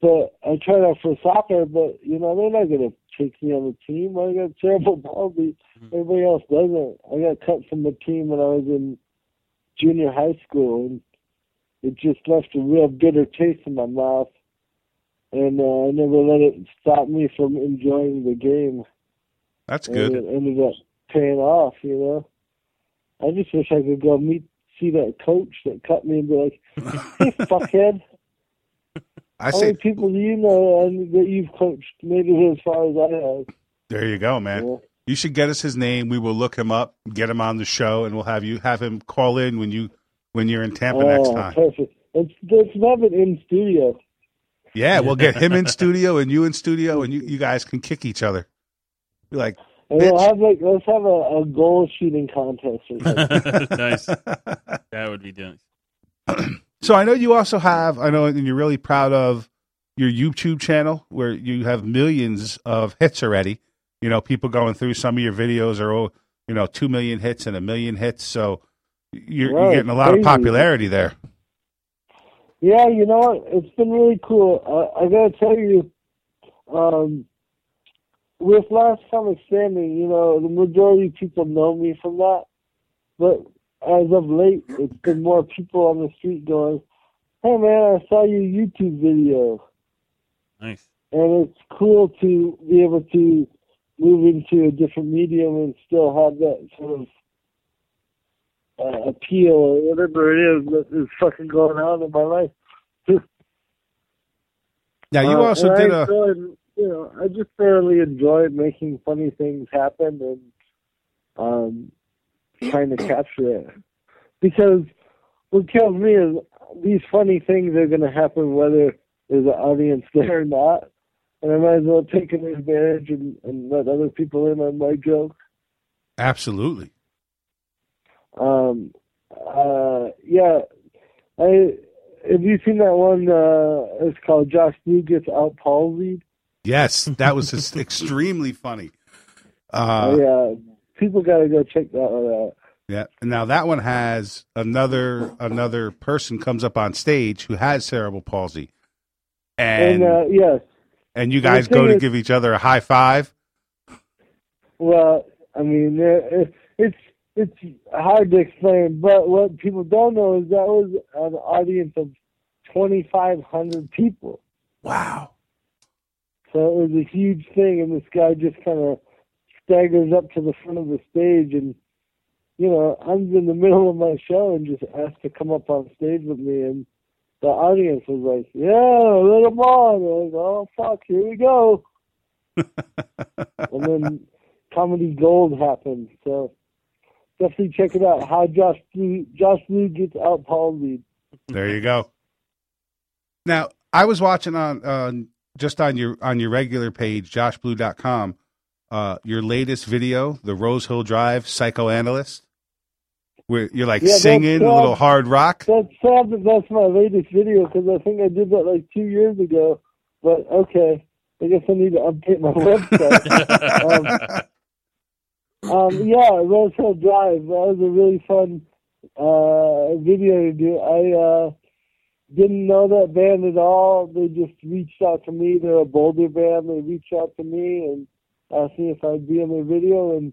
Speaker 4: But I tried out for soccer, but you know they're not gonna take me on the team. I got cerebral *laughs* palsy. Everybody else doesn't. I got cut from the team when I was in junior high school, and it just left a real bitter taste in my mouth. And uh, I never let it stop me from enjoying the game.
Speaker 1: That's
Speaker 4: And
Speaker 1: good.
Speaker 4: it ended up paying off, you know. I just wish I could go meet, see that coach that cut me and be like, *laughs* "Hey, fuckhead,
Speaker 1: I
Speaker 4: how many
Speaker 1: say,
Speaker 4: people do you know and that you've coached made it as far as I have?"
Speaker 1: there you go, man.
Speaker 4: You?
Speaker 1: You should get us his name. We will look him up, get him on the show, and we'll have you have him call in when you when you're in Tampa oh, next
Speaker 4: Oh,
Speaker 1: time.
Speaker 4: perfect. Let's let's have it in studio.
Speaker 1: Yeah, we'll get him in studio and you in studio, and you, you guys can kick each other. Be like,
Speaker 4: And we'll have like let's have a, a goal shooting contest or something. *laughs* *laughs*
Speaker 3: nice. That would be nice. *clears throat*
Speaker 1: so I know you also have, I know, and you're really proud of your YouTube channel where you have millions of hits already. You know, people going through some of your videos are, you know, two million hits and a million hits. So you're,
Speaker 4: Wow,
Speaker 1: you're getting a lot of popularity there.
Speaker 4: Yeah, you know what? It's been really cool. I, I gotta tell you, um, with Last Comic Standing, you know, the majority of people know me from that. But as of late, it's been more people on the street going, "Hey, man, I saw your YouTube video,"
Speaker 3: Nice.
Speaker 4: and it's cool to be able to move into a different medium and still have that sort of uh, appeal or whatever it is that is fucking going on in my life. *laughs*
Speaker 1: Now you
Speaker 4: Uh,
Speaker 1: also did
Speaker 4: I
Speaker 1: a
Speaker 4: enjoyed, you know, I just thoroughly enjoy making funny things happen and um, trying to capture it. Because what kills me is these funny things are going to happen whether there's an audience there or not. And I might as well take an advantage and, and let other people in on my joke.
Speaker 1: absolutely.
Speaker 4: Um, uh, yeah, I have you seen that one? Uh, it's called Josh Blue gets out palsied.
Speaker 1: Yes, that was just *laughs* extremely funny.
Speaker 4: Uh,
Speaker 1: Uh,
Speaker 4: yeah, people got to go check that one out.
Speaker 1: yeah. Now that one has another another person comes up on stage who has cerebral palsy, and
Speaker 4: And, uh, yes,
Speaker 1: and you guys
Speaker 4: thing
Speaker 1: go to
Speaker 4: is-
Speaker 1: give each other a high five.
Speaker 4: well, I mean, it, it's it's hard to explain, but what people don't know is that was an audience of twenty five hundred people.
Speaker 1: Wow.
Speaker 4: So it was a huge thing, and this guy just kind of staggers up to the front of the stage, and you know, I'm in the middle of my show and just asked to come up on stage with me, and the audience was like, "Yeah, let him on." I was, "Oh fuck, here we go!" *laughs* and then comedy gold happened. So definitely check it out. How Josh Blue, Josh Blue gets out palsied.
Speaker 1: There you go. Now I was watching on on just on your on your regular page, joshblue.com, uh, your latest video, the Rose Hill Drive psychoanalyst, where you're like
Speaker 4: Yeah,
Speaker 1: singing a little hard rock.
Speaker 4: That's sad that that's my latest video because I think I did that like two years ago. But okay, I guess I need to update my *laughs* website. um, yeah, Rose Hill Drive. That was a really fun uh, video to do. I uh, didn't know that band at all. They just reached out to me. They're a Boulder band. They reached out to me and asked me if I'd be in their video, and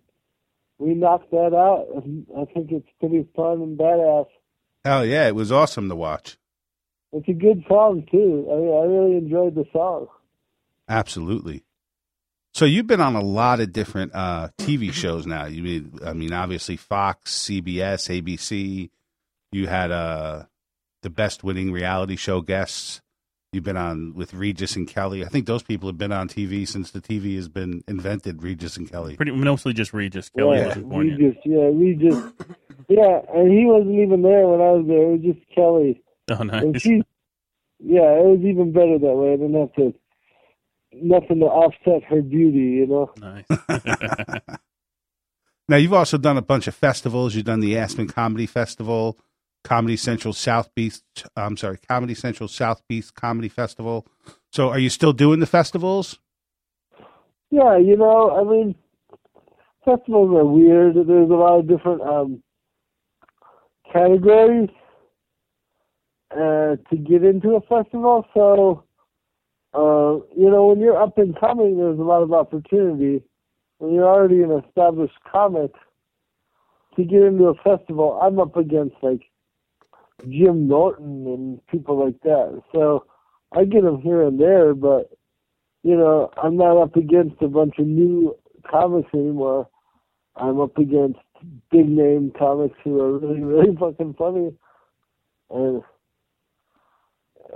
Speaker 4: we knocked that out. I think it's pretty fun and badass.
Speaker 1: Hell yeah, it was awesome to watch.
Speaker 4: It's a good song too. I I really enjoyed the song.
Speaker 1: Absolutely. So you've been on a lot of different uh, TV shows now. You mean, I mean, obviously Fox, CBS, ABC. You had uh, the best winning reality show guests. You've been on with Regis and Kelly. I think those people have been on TV since the TV has been invented. Regis and Kelly.
Speaker 3: Pretty mostly just Regis. Kelly
Speaker 4: yeah,
Speaker 3: wasn't born yet.
Speaker 4: Regis, yeah, Regis. yeah, and he wasn't even there when I was there. It was just Kelly.
Speaker 3: Oh,
Speaker 4: And
Speaker 3: nice.
Speaker 4: she, yeah, it was even better that way. I didn't have to, nothing to offset her beauty, you know.
Speaker 3: Nice. *laughs* *laughs*
Speaker 1: Now you've also done a bunch of festivals. You've done the Aspen Comedy Festival, Comedy Central South Beach. I'm sorry, Comedy Central South Beach Comedy Festival. So are you still doing the festivals?
Speaker 4: Yeah, you know, I mean, festivals are weird. There's a lot of different um, categories uh, to get into a festival. So, uh, you know, when you're up and coming, there's a lot of opportunity. When you're already an established comic, to get into a festival, I'm up against like Jim Norton and people like that. So I get them here and there, but you know, I'm not up against a bunch of new comics anymore. I'm up against big name comics who are really, really *laughs* fucking funny. And,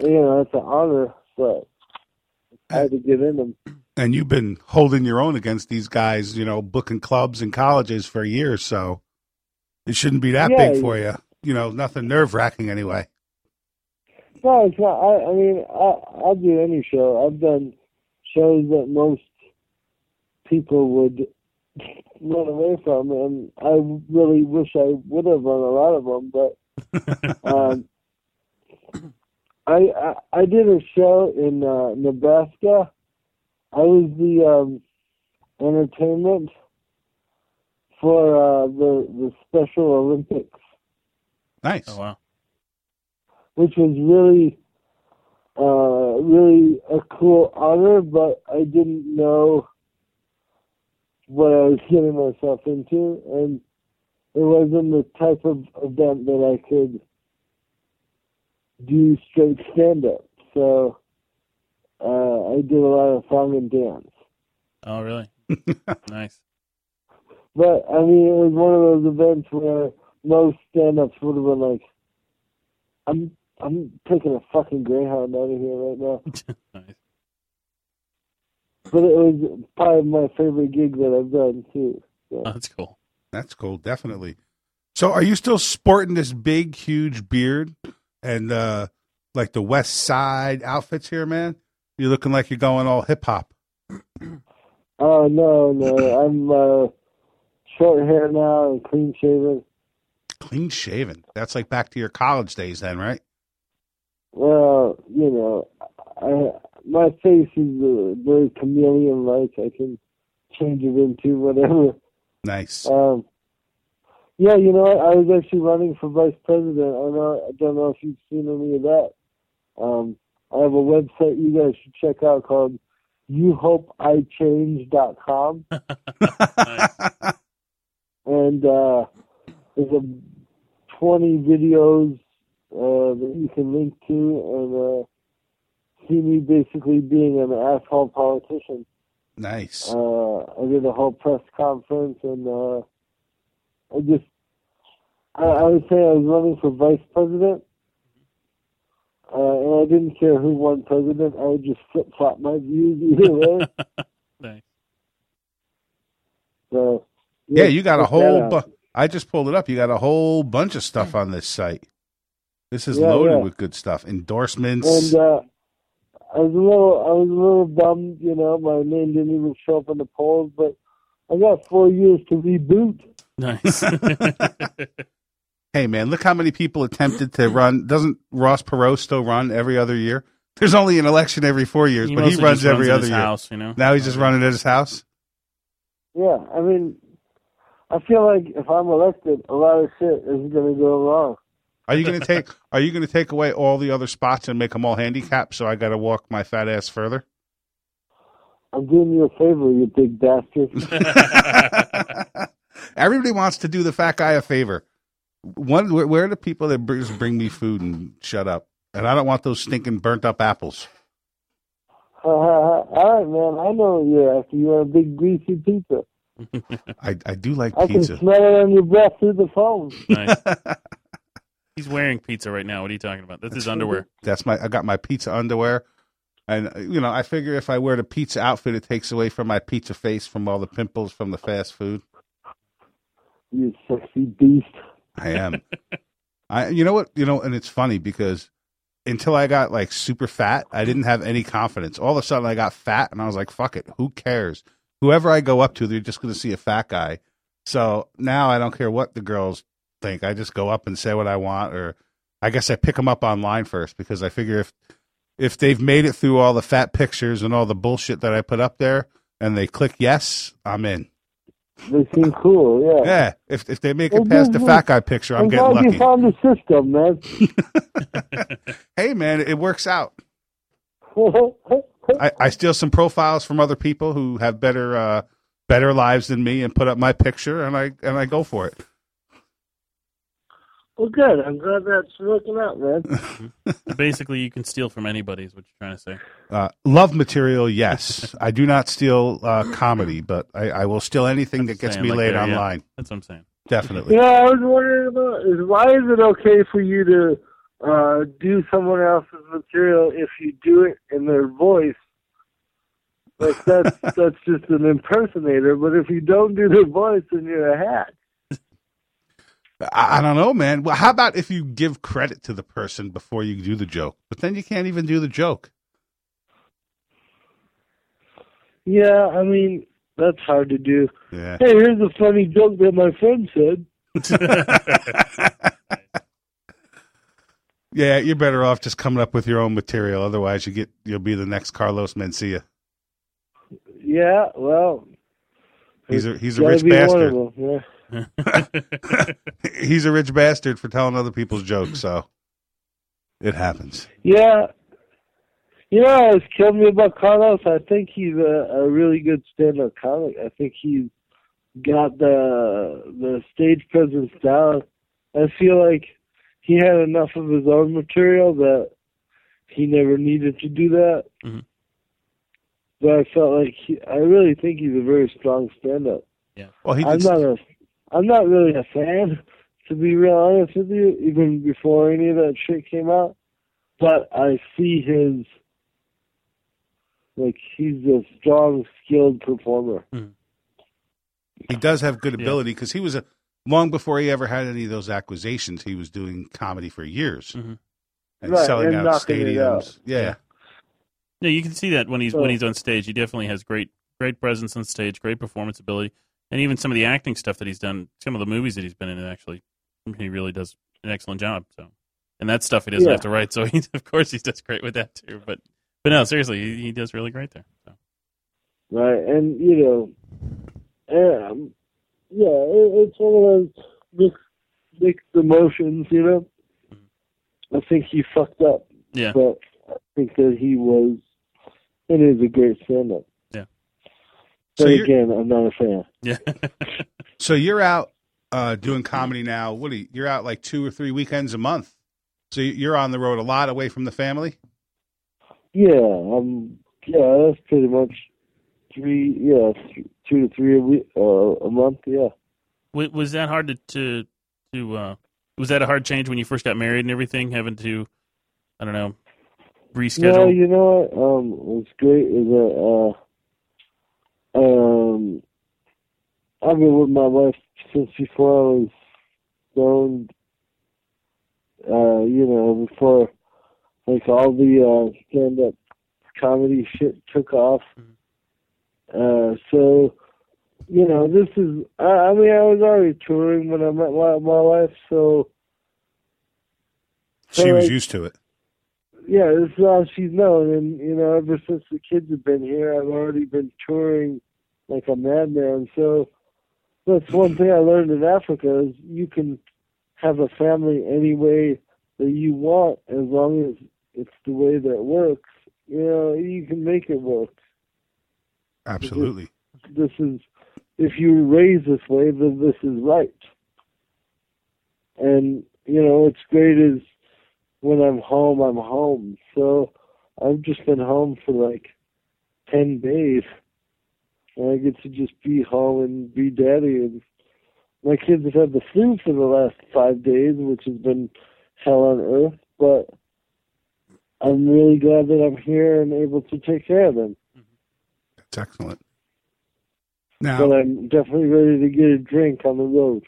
Speaker 4: you know, it's an honor, but I had to get in them.
Speaker 1: And you've been holding your own against these guys, you know, booking clubs and colleges for years. So it shouldn't be that
Speaker 4: Yeah,
Speaker 1: big for you. You know, nothing nerve wracking anyway.
Speaker 4: No, it's not. I, I mean, I, I'll do any show. I've done shows that most people would *laughs* run away from, and I really wish I would have run a lot of them. But *laughs* um, I, I I did a show in uh, Nebraska. I was the um, entertainment for uh, the the Special Olympics.
Speaker 1: Nice.
Speaker 3: Oh wow.
Speaker 4: which was really, uh, really a cool honor. But I didn't know what I was getting myself into, and it wasn't the type of event that I could do straight stand up. So uh, I did a lot of song and dance.
Speaker 3: Oh, really? *laughs* nice.
Speaker 4: But I mean, it was one of those events where most stand-ups would have been like, "I'm I'm taking a fucking Greyhound out of here right now." *laughs*
Speaker 3: nice.
Speaker 4: But it was probably my favorite gig that I've done too. So.
Speaker 3: Oh, that's cool.
Speaker 1: That's cool, definitely. So, are you still sporting this big, huge beard and uh like the West Side outfits here, man? You're looking like you're going all hip hop.
Speaker 4: Oh no, no, *clears throat* I'm uh, short hair now and clean shaven.
Speaker 1: Clean shaven. That's like back to your college days, then, right?
Speaker 4: Well, you know, I my face is uh, very chameleon-like. I can change it into whatever.
Speaker 1: Nice.
Speaker 4: Um, yeah, you know, what? I was actually running for vice president. I know, I don't know if you've seen any of that. Um, I have a website you guys should check out called youhopechange.com. *laughs* and uh, there's a 20 videos uh, that you can link to and uh, see me basically being an asshole politician.
Speaker 1: nice.
Speaker 4: Uh, I did a whole press conference and uh, I just, I, I would say I was running for vice president. Uh, and I didn't care who won president. I would just flip flop my views either way. *laughs*
Speaker 3: Nice.
Speaker 4: So
Speaker 1: Yeah, you got a whole.
Speaker 4: out.
Speaker 1: Bu- I just pulled it up. You got a whole bunch of stuff on this site. This is
Speaker 4: Yeah,
Speaker 1: loaded
Speaker 4: yeah.
Speaker 1: with good stuff. Endorsements.
Speaker 4: And uh, I was a little, I was a little bummed, you know. My name didn't even show up in the polls, but I got four years to reboot.
Speaker 3: Nice. *laughs* *laughs*
Speaker 1: hey, man, look how many people attempted to run. Doesn't Ross Perot still run every other year? There's only an election every four years, but he
Speaker 3: mostly
Speaker 1: runs every
Speaker 3: at
Speaker 1: other
Speaker 3: his
Speaker 1: year.
Speaker 3: house, you know.
Speaker 1: Now he's just running at his house.
Speaker 4: Yeah, I mean, I feel like if I'm elected, a lot of shit is going to go wrong.
Speaker 1: Are you going to take? *laughs* Are you going to take away all the other spots and make them all handicapped? So I got to walk my fat ass further.
Speaker 4: I'm doing you a favor, you big bastard. *laughs*
Speaker 1: Everybody wants to do the fat guy a favor. One, where, where are the people that bring, just bring me food and shut up? And I don't want those stinking burnt up apples. *laughs*
Speaker 4: All right, man. I know what you're after. You want a big greasy pizza.
Speaker 1: I, I do like
Speaker 4: I can
Speaker 1: pizza.
Speaker 4: smell it on your breath through the phone. *laughs*
Speaker 3: nice. *laughs* He's wearing pizza right now. What are you talking about? That's his underwear.
Speaker 1: That's my. I got my pizza underwear, and uh, you know I figure if I wear the pizza outfit, it takes away from my pizza face from all the pimples from the fast food.
Speaker 4: You sexy beast.
Speaker 1: I am. *laughs* I. You know what? You know, and it's funny because until I got like super fat, I didn't have any confidence. All of a sudden, I got fat, and I was like, "Fuck it, who cares?" Whoever I go up to, they're just going to see a fat guy. So now I don't care what the girls think. I just go up and say what I want, or I guess I pick them up online first because I figure if if they've made it through all the fat pictures and all the bullshit that I put up there, and they click yes, I'm in.
Speaker 4: They seem cool, yeah.
Speaker 1: Yeah, if if they make it past the fat guy picture, I'm, getting lucky.
Speaker 4: you found the system, man. *laughs* *laughs*
Speaker 1: hey man, it works out. *laughs* I, I steal some profiles from other people who have better uh, better lives than me and put up my picture and I and I go for it.
Speaker 4: well, good. I'm glad that's working out, man. *laughs*
Speaker 3: Basically, you can steal from anybody. Is what you're trying to say.
Speaker 1: Uh, love material, yes. *laughs* I do not steal uh, comedy, but I, I will steal anything that gets
Speaker 3: Saying
Speaker 1: me
Speaker 3: like
Speaker 1: laid
Speaker 3: that, yeah.
Speaker 1: online.
Speaker 3: That's what I'm saying.
Speaker 1: Definitely.
Speaker 4: Yeah, I was wondering about is why is it okay for you to uh, do someone else's material if you do it in their voice? Like that's *laughs* that's just an impersonator. But if you don't do their voice, then you're a hack.
Speaker 1: I, I don't know, man. Well, how about if you give credit to the person before you do the joke, but then you can't even do the joke?
Speaker 4: Yeah, I mean that's hard to do.
Speaker 1: Yeah.
Speaker 4: Hey, here's a funny joke that my friend said. *laughs* *laughs*
Speaker 1: Yeah, you're better off just coming up with your own material. Otherwise, you get you'll be the next Carlos Mencia.
Speaker 4: Yeah, well,
Speaker 1: He's a he's a rich bastard.
Speaker 4: Them, yeah. *laughs*
Speaker 1: he's a rich bastard for telling other people's jokes. So It happens.
Speaker 4: Yeah. You know, it's killed me about Carlos. I think he's a, a really good stand-up comic. I think he's got the the stage presence down. I feel like he had enough of his own material that he never needed to do that.
Speaker 3: Mhm.
Speaker 4: But I felt like he, I really think he's a very strong stand-up.
Speaker 1: Well, he
Speaker 4: I'm
Speaker 1: did.
Speaker 4: not a, I'm not really a fan, to be real honest with you, even before any of that shit came out. But I see his, like he's a strong, skilled performer.
Speaker 1: he does have good ability because he was a long before he ever had any of those acquisitions. He was doing comedy for years
Speaker 3: Mhm.
Speaker 1: and
Speaker 4: Right,
Speaker 1: selling
Speaker 4: and
Speaker 1: out stadiums.
Speaker 4: out.
Speaker 1: Yeah.
Speaker 3: Yeah, you can see that when he's
Speaker 4: So-
Speaker 3: when he's on stage. He definitely has great great presence on stage, great performance ability, and even some of the acting stuff that he's done, some of the movies that he's been in, actually, he really does an excellent job. So, and that stuff he doesn't
Speaker 4: Yeah.
Speaker 3: have to write, so he *laughs* of course he does great with that too. But but no, seriously, he, he does really great there. So.
Speaker 4: right? And you know, um, yeah, it, it's one of those mixed, mixed emotions, you know. I think he fucked up,
Speaker 3: Yeah,
Speaker 4: but I think that he was and is a great stand-up.
Speaker 3: Yeah.
Speaker 4: But
Speaker 1: So
Speaker 4: again, I'm not a fan.
Speaker 3: yeah. *laughs*
Speaker 1: So you're out uh, doing comedy now. What are you, you're out like two or three weekends a month. So you're on the road a lot away from the family.
Speaker 4: Yeah, um, yeah, that's pretty much three, yeah, th- two to three a week, uh, a month. Yeah.
Speaker 3: was, was that hard to to, to uh, was that a hard change when you first got married and everything, having to, I don't know,
Speaker 4: No,
Speaker 3: reschedule?
Speaker 4: you know what? Um, what's great is that uh, um, I've been with my wife since before I was stoned. Uh, you know, before like all the uh, stand-up comedy shit took off. Uh, so you know, this is. I, I mean, I was already touring when I met my my wife, so
Speaker 1: She
Speaker 4: So,
Speaker 1: was
Speaker 4: like,
Speaker 1: used to it.
Speaker 4: yeah, this is all she's known. And, you know, ever since the kids have been here, I've already been touring like a madman. So that's one thing I learned in Africa is you can have a family any way that you want as long as it's the way that works. You know, you can make it work.
Speaker 1: Absolutely.
Speaker 4: This is, if you raise this way, then this is right. And, you know, what's great is when I'm home, I'm home. So I've just been home for like 10 days. And I get to just be home and be daddy. And my kids have had the flu for the last five days, which has been hell on earth. But I'm really glad that I'm here and able to take care of them.
Speaker 1: That's excellent.
Speaker 4: But I'm definitely ready to get a drink on the road.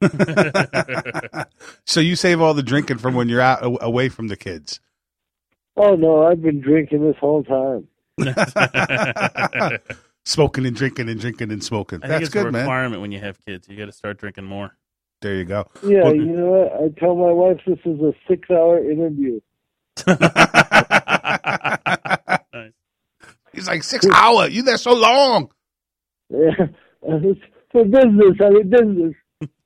Speaker 4: *laughs* *laughs*
Speaker 1: so you save all the drinking from when you're out away from the kids.
Speaker 4: Oh no, I've been drinking this whole time. *laughs*
Speaker 1: Smoking and drinking and drinking and smoking.
Speaker 3: I think
Speaker 1: That's
Speaker 3: it's a
Speaker 1: good, man.
Speaker 3: requirement when you have kids. You got to start drinking more.
Speaker 1: There you go.
Speaker 4: Yeah,
Speaker 1: Well-
Speaker 4: you know what? I tell my wife this is a six-hour interview.
Speaker 1: He's like six hour. You there so long?
Speaker 4: Yeah, it's *laughs* for business. I mean business.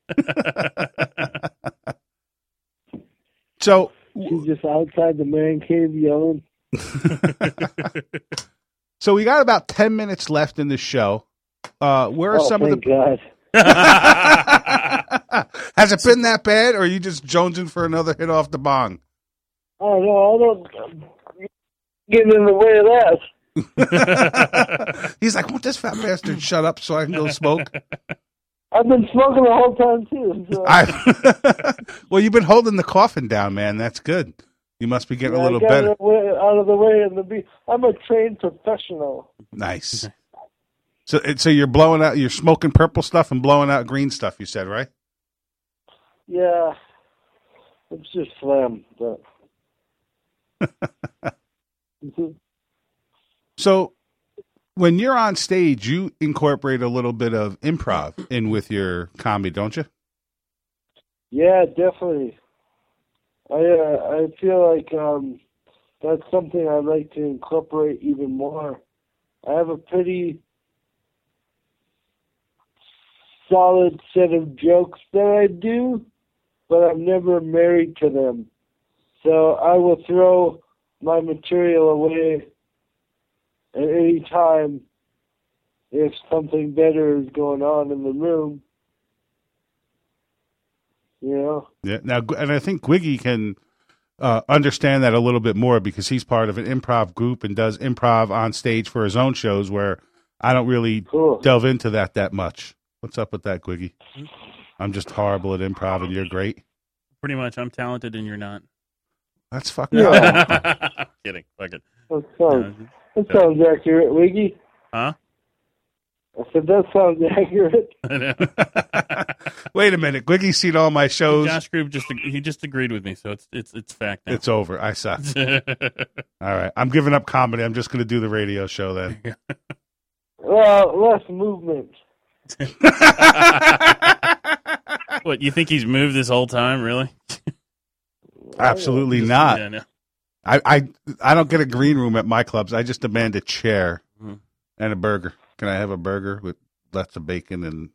Speaker 4: *laughs*
Speaker 1: So,
Speaker 4: She's just outside the man cave yelling. *laughs*
Speaker 1: so we got about ten minutes left in the show. Uh, where are
Speaker 4: oh,
Speaker 1: some of the?
Speaker 4: God.
Speaker 1: Has it been that bad, or are you just jonesing for another hit off the bong?
Speaker 4: Oh no, I don't get in the way of that. *laughs*
Speaker 1: He's like, "Won't this fat bastard shut up so I can go smoke?"
Speaker 4: I've been smoking the whole time too. So. *laughs*
Speaker 1: I, *laughs* well, you've been holding the coffin down, man. That's good. You must be getting
Speaker 4: Yeah,
Speaker 1: a little better.
Speaker 4: Out of the way and the be. I'm a trained professional.
Speaker 1: Nice. So, so you're blowing out, you're smoking purple stuff and blowing out green stuff. You said right?
Speaker 4: Yeah, it's just slam, but. Mm-hmm.
Speaker 1: So, when you're on stage, you incorporate a little bit of improv in with your comedy, don't you?
Speaker 4: Yeah, definitely. I uh, I feel like um, that's something I'd like to incorporate even more. I have a pretty solid set of jokes that I do, but I'm never married to them. So I will throw my material away at any time if something better is going on in the room. You know?
Speaker 1: Yeah. Now, and I think Gwiggy can uh, understand that a little bit more because he's part of an improv group and does improv on stage for his own shows where I don't really
Speaker 4: Cool.
Speaker 1: delve into that that much. What's up with that, Gwiggy? I'm just horrible at improv and you're great.
Speaker 3: Pretty much, I'm talented and you're not.
Speaker 1: That's fucking *laughs*
Speaker 4: Yeah.
Speaker 3: Kidding. Fuck it.
Speaker 4: That sounds, that sounds accurate, Wiggy.
Speaker 3: Huh?
Speaker 4: I said that sounds accurate. *laughs*
Speaker 3: I know.
Speaker 1: Wait a minute. Gwiggy's seen all my shows.
Speaker 3: Josh Grube just he just agreed with me, so it's it's it's fact now.
Speaker 1: It's over. I suck. *laughs* All right. I'm giving up comedy. I'm just going to do the radio show then. *laughs*
Speaker 4: Well, less movement.
Speaker 3: what you think he's moved this whole time? Really?
Speaker 1: Absolutely not.
Speaker 3: Yeah, no.
Speaker 1: I, I I don't get a green room at my clubs. I just demand a chair
Speaker 3: Mhm.
Speaker 1: and a burger. Can I have a burger with lots of bacon and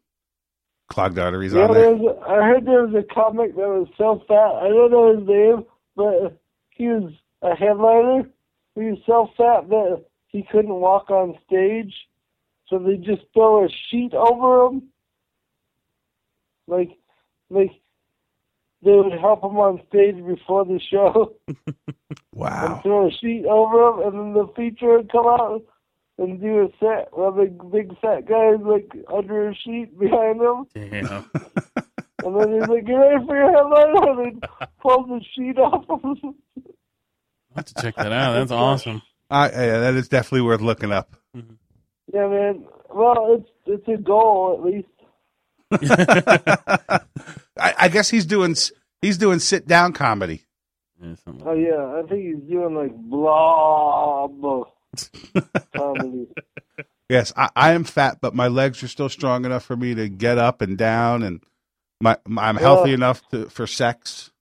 Speaker 1: clogged arteries
Speaker 4: Yeah,
Speaker 1: on
Speaker 4: there
Speaker 1: there?
Speaker 4: was a, I heard there was a comic that was so fat. I don't know his name, but he was a headliner. He was so fat that he couldn't walk on stage, so they just throw a sheet over him. Like, like they would help him on stage before the show *laughs* and
Speaker 1: Wow.
Speaker 4: throw a sheet over him, and then the feature would come out and do a set while the big fat guy is like under a sheet behind him.
Speaker 3: Damn.
Speaker 4: And then he's like, "Get ready for your headline," and then pulls the sheet off.
Speaker 3: I'll have to check that out. That's awesome.
Speaker 1: I, uh, yeah, that is definitely worth looking up. Mm-hmm.
Speaker 4: yeah, man. Well, it's it's a goal at least. *laughs*
Speaker 1: I, I guess he's doing he's doing sit down comedy.
Speaker 3: Yeah, something
Speaker 4: Oh yeah, I think he's doing like blob *laughs* comedy.
Speaker 1: Yes, I, I am fat, but my legs are still strong enough for me to get up and down, and my, my I'm healthy
Speaker 4: Well-
Speaker 1: enough to, for sex.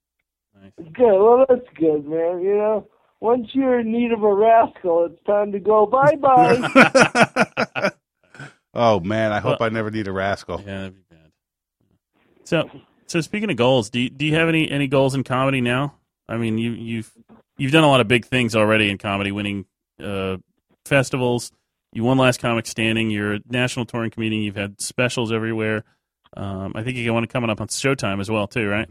Speaker 3: that.
Speaker 4: Good. Well, that's good, man. You know, once you're in need of a rascal, it's time to go bye bye. *laughs*
Speaker 1: oh man, I hope
Speaker 3: Well-
Speaker 1: I never need a rascal.
Speaker 3: Yeah, that'd be bad. So, so speaking of goals, do you, do you have any any goals in comedy now? I mean, you you've you've done a lot of big things already in comedy, winning uh, festivals. You won Last Comic Standing. You're a national touring comedian. You've had specials everywhere. Um, I think you want to coming up on Showtime as well, too, right?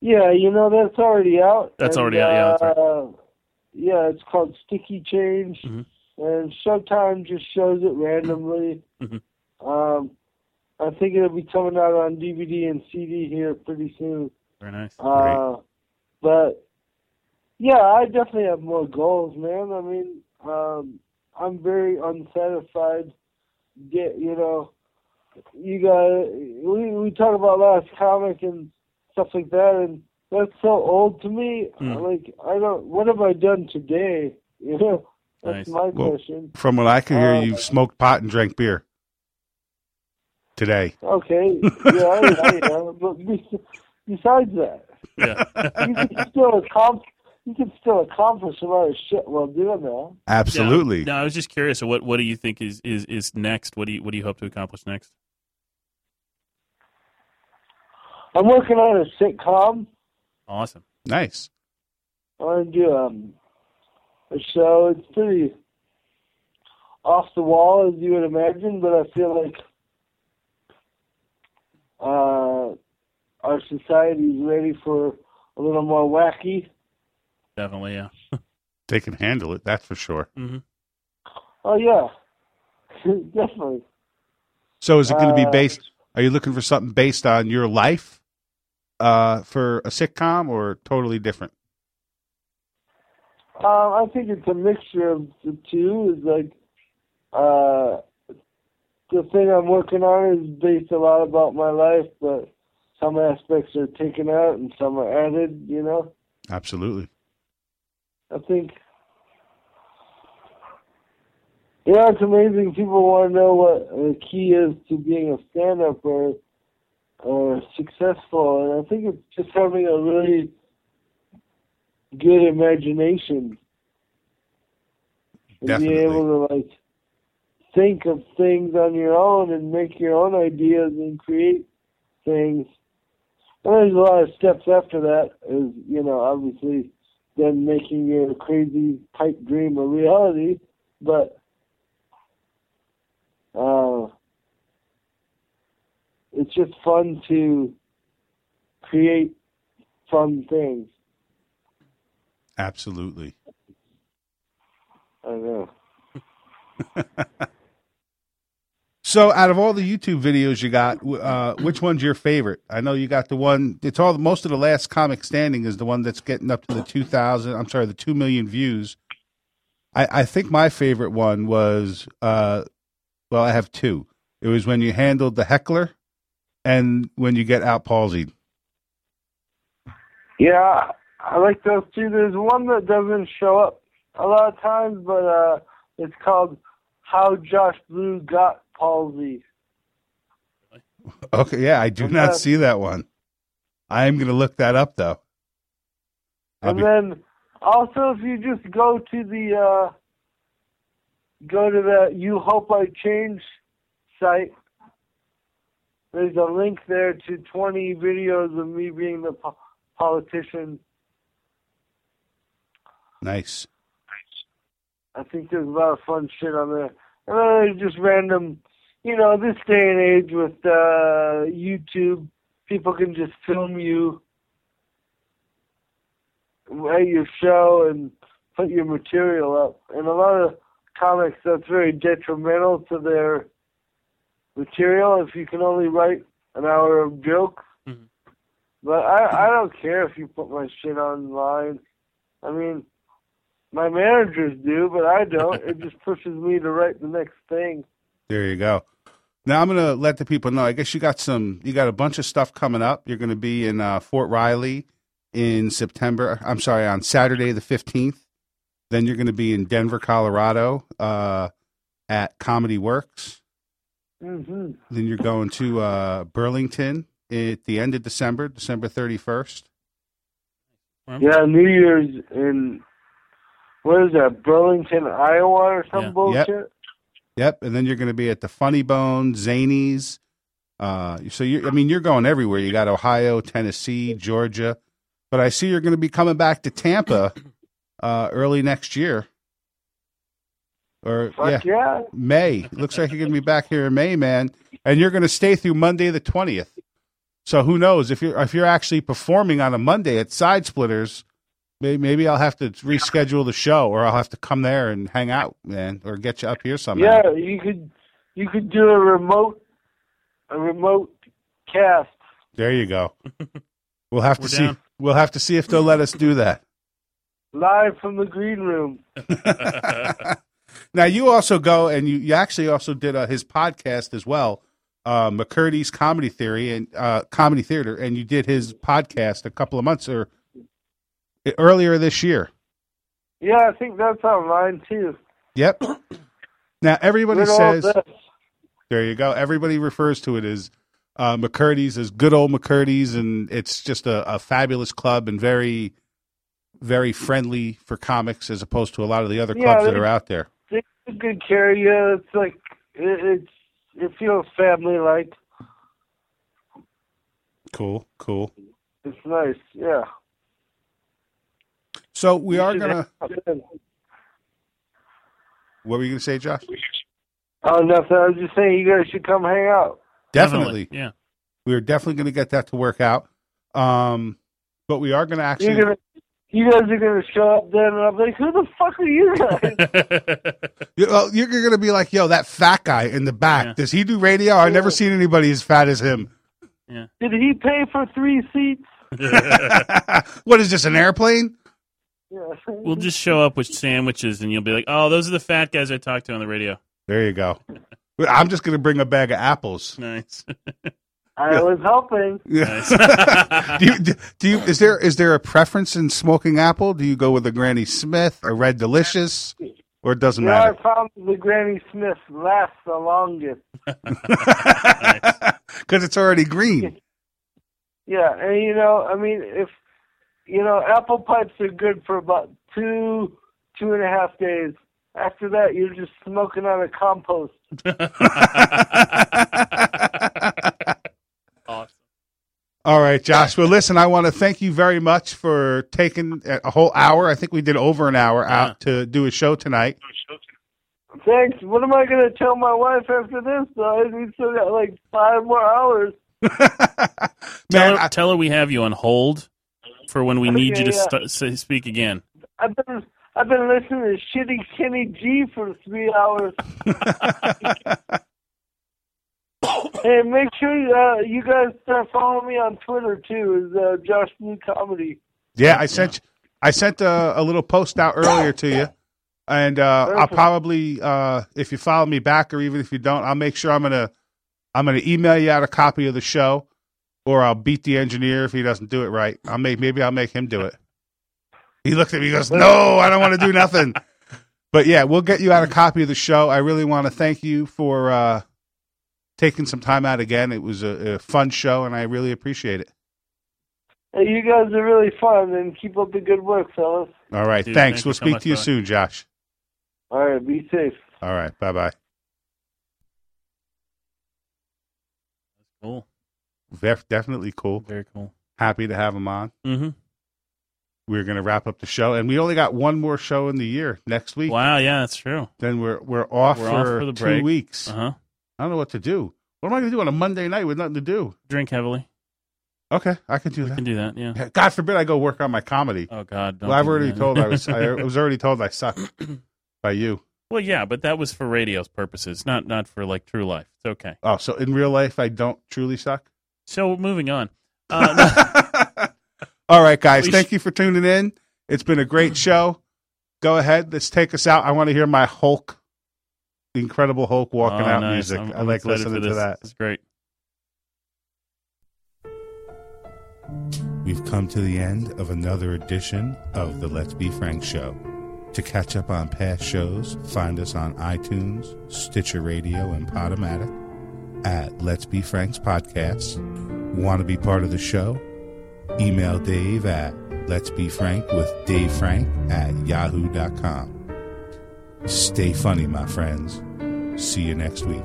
Speaker 4: yeah, you know that's already out.
Speaker 3: That's
Speaker 4: And,
Speaker 3: already out, yeah, that's right.
Speaker 4: uh, Yeah, it's called Sticky Change,
Speaker 3: Mhm.
Speaker 4: and Showtime just shows it randomly.
Speaker 3: Mhm.
Speaker 4: Um, I think it'll be coming out on DVD and CD here pretty soon.
Speaker 3: Very nice.
Speaker 4: Uh, but yeah, I definitely have more goals, man. I mean, um, I'm very unsatisfied. Get you know, you got we we talk about last comic and stuff like that, and that's so old to me.
Speaker 3: Hmm.
Speaker 4: Like I don't. What have I done today? *laughs* You know,
Speaker 3: Nice.
Speaker 4: that's my
Speaker 1: Well-
Speaker 4: question.
Speaker 1: From what I can hear,
Speaker 4: Uh,
Speaker 1: you've smoked pot and drank beer today.
Speaker 4: Okay, yeah, yeah, yeah. *laughs* But besides that,
Speaker 3: Yeah. *laughs*
Speaker 4: you can still accomplish. You can still accomplish a lot of shit while doing that.
Speaker 1: Absolutely.
Speaker 3: No, I was just curious. What what do you think is, is, is next? What do you what do you hope to accomplish next?
Speaker 4: I'm working on a sitcom.
Speaker 3: Awesome.
Speaker 1: Nice.
Speaker 4: I want to do um, a show. It's pretty off the wall, as you would imagine, but I feel like uh, our society is ready for a little more wacky.
Speaker 3: Definitely, yeah. *laughs*
Speaker 1: They can handle it. That's for sure.
Speaker 3: Mm-hmm.
Speaker 4: Oh yeah, *laughs* definitely.
Speaker 1: So, is it going to be
Speaker 4: Uh,
Speaker 1: based? Are you looking for something based on your life uh, for a sitcom, or totally different?
Speaker 4: Um, I think it's a mixture of the two. Is like uh, the thing I'm working on is based a lot about my life, but some aspects are taken out and some are added. You know,
Speaker 1: Absolutely.
Speaker 4: I think. Yeah, it's amazing. People want to know what the key is to being a stand-up or or successful, and I think it's just having a really good imagination and
Speaker 1: Definitely.
Speaker 4: being able to like think of things on your own and make your own ideas and create things. And there's a lot of steps after that. Is you know obviously then making your crazy pipe dream a reality, but uh, it's just fun to create fun things.
Speaker 1: Absolutely.
Speaker 4: I know. *laughs*
Speaker 1: So, out of all the YouTube videos you got, uh, which one's your favorite? I know you got the one. It's all most of the last comic standing is the one that's getting up to the two thousand. I'm sorry, the two million views. I, I think my favorite one was. Uh, well, I have two. It was when you handled the heckler, and when you get out palsied.
Speaker 4: Yeah, I like those two. There's one that doesn't show up a lot of times, but uh, it's called "How Josh Blue Got Palsy."
Speaker 1: Okay, yeah, I do
Speaker 4: And
Speaker 1: not see that one. I am going to look that up though. I'll
Speaker 4: And
Speaker 1: be-
Speaker 4: then also, if you just go to the uh, go to the You Hope I Change site, there's a link there to 20 videos of me being the po- politician.
Speaker 1: nice.
Speaker 4: I think there's a lot of fun shit on there. And then there's just random, you know, this day and age with uh, YouTube, people can just film you at your show and put your material up. And a lot of comics, that's very detrimental to their material if you can only write an hour of jokes.
Speaker 3: Mhm.
Speaker 4: But I, I don't care if you put my shit online. I mean, my managers do, but I don't. it just pushes me to write the next thing.
Speaker 1: There you go. Now I'm going to let the people know. I guess you got some. You got a bunch of stuff coming up. You're going to be in uh, Fort Riley in September. I'm sorry, on Saturday the 15th. Then you're going to be in Denver, Colorado, uh, at Comedy Works.
Speaker 4: hmm
Speaker 1: Then you're going to uh, Burlington at the end of December, December 31st.
Speaker 4: Yeah, New Year's in what is that, Burlington, Iowa, or some
Speaker 3: Yeah.
Speaker 4: bullshit.
Speaker 1: Yep, and then you're going to be at the Funny Bone, Zanies. Uh, so you, I mean, you're going everywhere. You got Ohio, Tennessee, Georgia, but I see you're going to be coming back to Tampa uh, early next year, or yeah,
Speaker 4: yeah.
Speaker 1: May. Looks like you're going to be back here in May, man, and you're going to stay through Monday the twentieth. So who knows if you're if you're actually performing on a Monday at Side Splitters, maybe, maybe I'll have to reschedule the show, or I'll have to come there and hang out, man, or get you up here somehow.
Speaker 4: Yeah, you could you could do a remote a remote cast.
Speaker 1: There you go. *laughs* We'll have to
Speaker 3: We're
Speaker 1: see.
Speaker 3: down.
Speaker 1: We'll have to see if they'll let us do that.
Speaker 4: Live from the green room. *laughs* *laughs*
Speaker 1: now you also go and you, you actually also did uh, his podcast as well, uh, McCurdy's Comedy Theory and uh, Comedy Theater, and you did his podcast a couple of months or earlier this year.
Speaker 4: Yeah, I think that's online too.
Speaker 1: Yep. Now everybody
Speaker 4: Good
Speaker 1: says there you go. Everybody refers to it as uh, McCurdy's as good old McCurdy's, and it's just a, a fabulous club and very, very friendly for comics as opposed to a lot of the other
Speaker 4: Yeah,
Speaker 1: clubs that are out there.
Speaker 4: They good care of you. It's like it, it's it feels family like.
Speaker 1: Cool, cool.
Speaker 4: It's nice. Yeah.
Speaker 1: So we are gonna. What were you gonna say, Josh?
Speaker 4: Oh, nothing. I was just saying you guys should come hang out.
Speaker 1: Definitely,
Speaker 3: Yeah.
Speaker 1: we are definitely gonna get that to work out. Um, but we are gonna actually.
Speaker 4: You're gonna, you guys are gonna show up then, and I'm like, who the fuck are you guys? *laughs*
Speaker 1: You- well, you're gonna be like, yo, that fat guy in the back.
Speaker 3: Yeah.
Speaker 1: Does he do radio? I've never seen anybody as fat as him. Yeah.
Speaker 4: Did he pay for three seats? *laughs*
Speaker 1: what is this? An airplane?
Speaker 4: Yeah.
Speaker 3: we'll just show up with sandwiches, and you'll be like, "Oh, those are the fat guys I talked to on the radio."
Speaker 1: There you go. I'm just gonna bring a bag of apples.
Speaker 3: Nice. *laughs*
Speaker 4: I was helping.
Speaker 3: Nice. *laughs*
Speaker 1: do you, do, do you is there is there a preference in smoking apple? Do you go with a Granny Smith, a Red Delicious, or it doesn't
Speaker 4: You know, I
Speaker 1: matter?
Speaker 4: found the Granny Smith lasts the longest. *laughs*
Speaker 1: Because it's already green.
Speaker 4: Yeah, and you know, I mean, if you know, apple pipes are good for about two, two and a half days. After that, you're just smoking out of compost. *laughs*
Speaker 3: awesome.
Speaker 1: All right, Josh. Well, listen, I want to thank you very much for taking a whole hour. I think we did over an hour out to do a show tonight.
Speaker 4: Thanks. What am I going to tell my wife after this, guys? We still got like five more hours. *laughs*
Speaker 3: Tell, her,
Speaker 1: I-
Speaker 3: tell her we have you on hold for when we need you to
Speaker 4: Okay, yeah.
Speaker 3: st- say, speak again.
Speaker 4: I've been I've been listening to shitty Kenny G for three hours. *laughs* and make sure uh, you guys start following me on Twitter too. Is uh, Josh Blue Comedy.
Speaker 1: yeah, I sent I sent a, a little post out earlier to you, and uh, I'll probably uh, if you follow me back or even if you don't, I'll make sure I'm gonna I'm gonna email you out a copy of the show, or I'll beat the engineer if he doesn't do it right. I'll make maybe I'll make him do it. He looked at me, he goes, "No, I don't want to do nothing." *laughs* But yeah, we'll get you out a copy of the show. I really want to thank you for uh, taking some time out again. It was a, a fun show, and I really appreciate it.
Speaker 4: Hey, you guys are really fun, and keep up the good work, fellas.
Speaker 1: All right,
Speaker 3: Dude,
Speaker 1: thanks.
Speaker 3: thank
Speaker 1: we'll speak
Speaker 3: much,
Speaker 1: to you
Speaker 3: brother.
Speaker 1: soon, Josh.
Speaker 4: All right, be safe.
Speaker 1: All right, bye bye.
Speaker 3: Cool.
Speaker 1: Definitely cool.
Speaker 3: Very cool.
Speaker 1: Happy to have him on.
Speaker 3: Mm-hmm.
Speaker 1: We're going to wrap up the show, and we only got one more show in the year next week.
Speaker 3: Wow. Yeah, that's true.
Speaker 1: Then we're we're off,
Speaker 3: We're
Speaker 1: for,
Speaker 3: off for the
Speaker 1: two
Speaker 3: break.
Speaker 1: weeks.
Speaker 3: Uh huh.
Speaker 1: I don't know what to do. What am I going to do on a Monday night with nothing to do?
Speaker 3: Drink heavily.
Speaker 1: Okay, I can do that.
Speaker 3: can do that. Yeah. *laughs*
Speaker 1: God forbid I go work on my comedy.
Speaker 3: Oh God. don't
Speaker 1: well, I've
Speaker 3: do
Speaker 1: already
Speaker 3: that.
Speaker 1: told I was *laughs* I was already told I suck *clears throat* by you.
Speaker 3: well, yeah, but that was for radio's purposes, not not for like true life. It's okay.
Speaker 1: Oh, so in real life I don't truly suck.
Speaker 3: So moving on. *laughs* Uh,
Speaker 1: All right, guys.
Speaker 3: We
Speaker 1: Thank
Speaker 3: sh-
Speaker 1: you for tuning in. It's been a great show. Go ahead. Let's take us out. I want to hear my Hulk, the Incredible Hulk walking
Speaker 3: oh,
Speaker 1: out
Speaker 3: nice.
Speaker 1: music.
Speaker 3: I'm-
Speaker 1: I like
Speaker 3: excited
Speaker 1: listening to that.
Speaker 3: It's great.
Speaker 1: We've come to the end of another edition of the Let's Be Frank Show. To catch up on past shows, find us on iTunes, Stitcher Radio, and Podomatic at Let's Be Frank's Podcast. Want to be part of the show? Email Dave at Let's Be Frank with Dave Frank at yahoo.com. Stay funny, my friends. See you next week.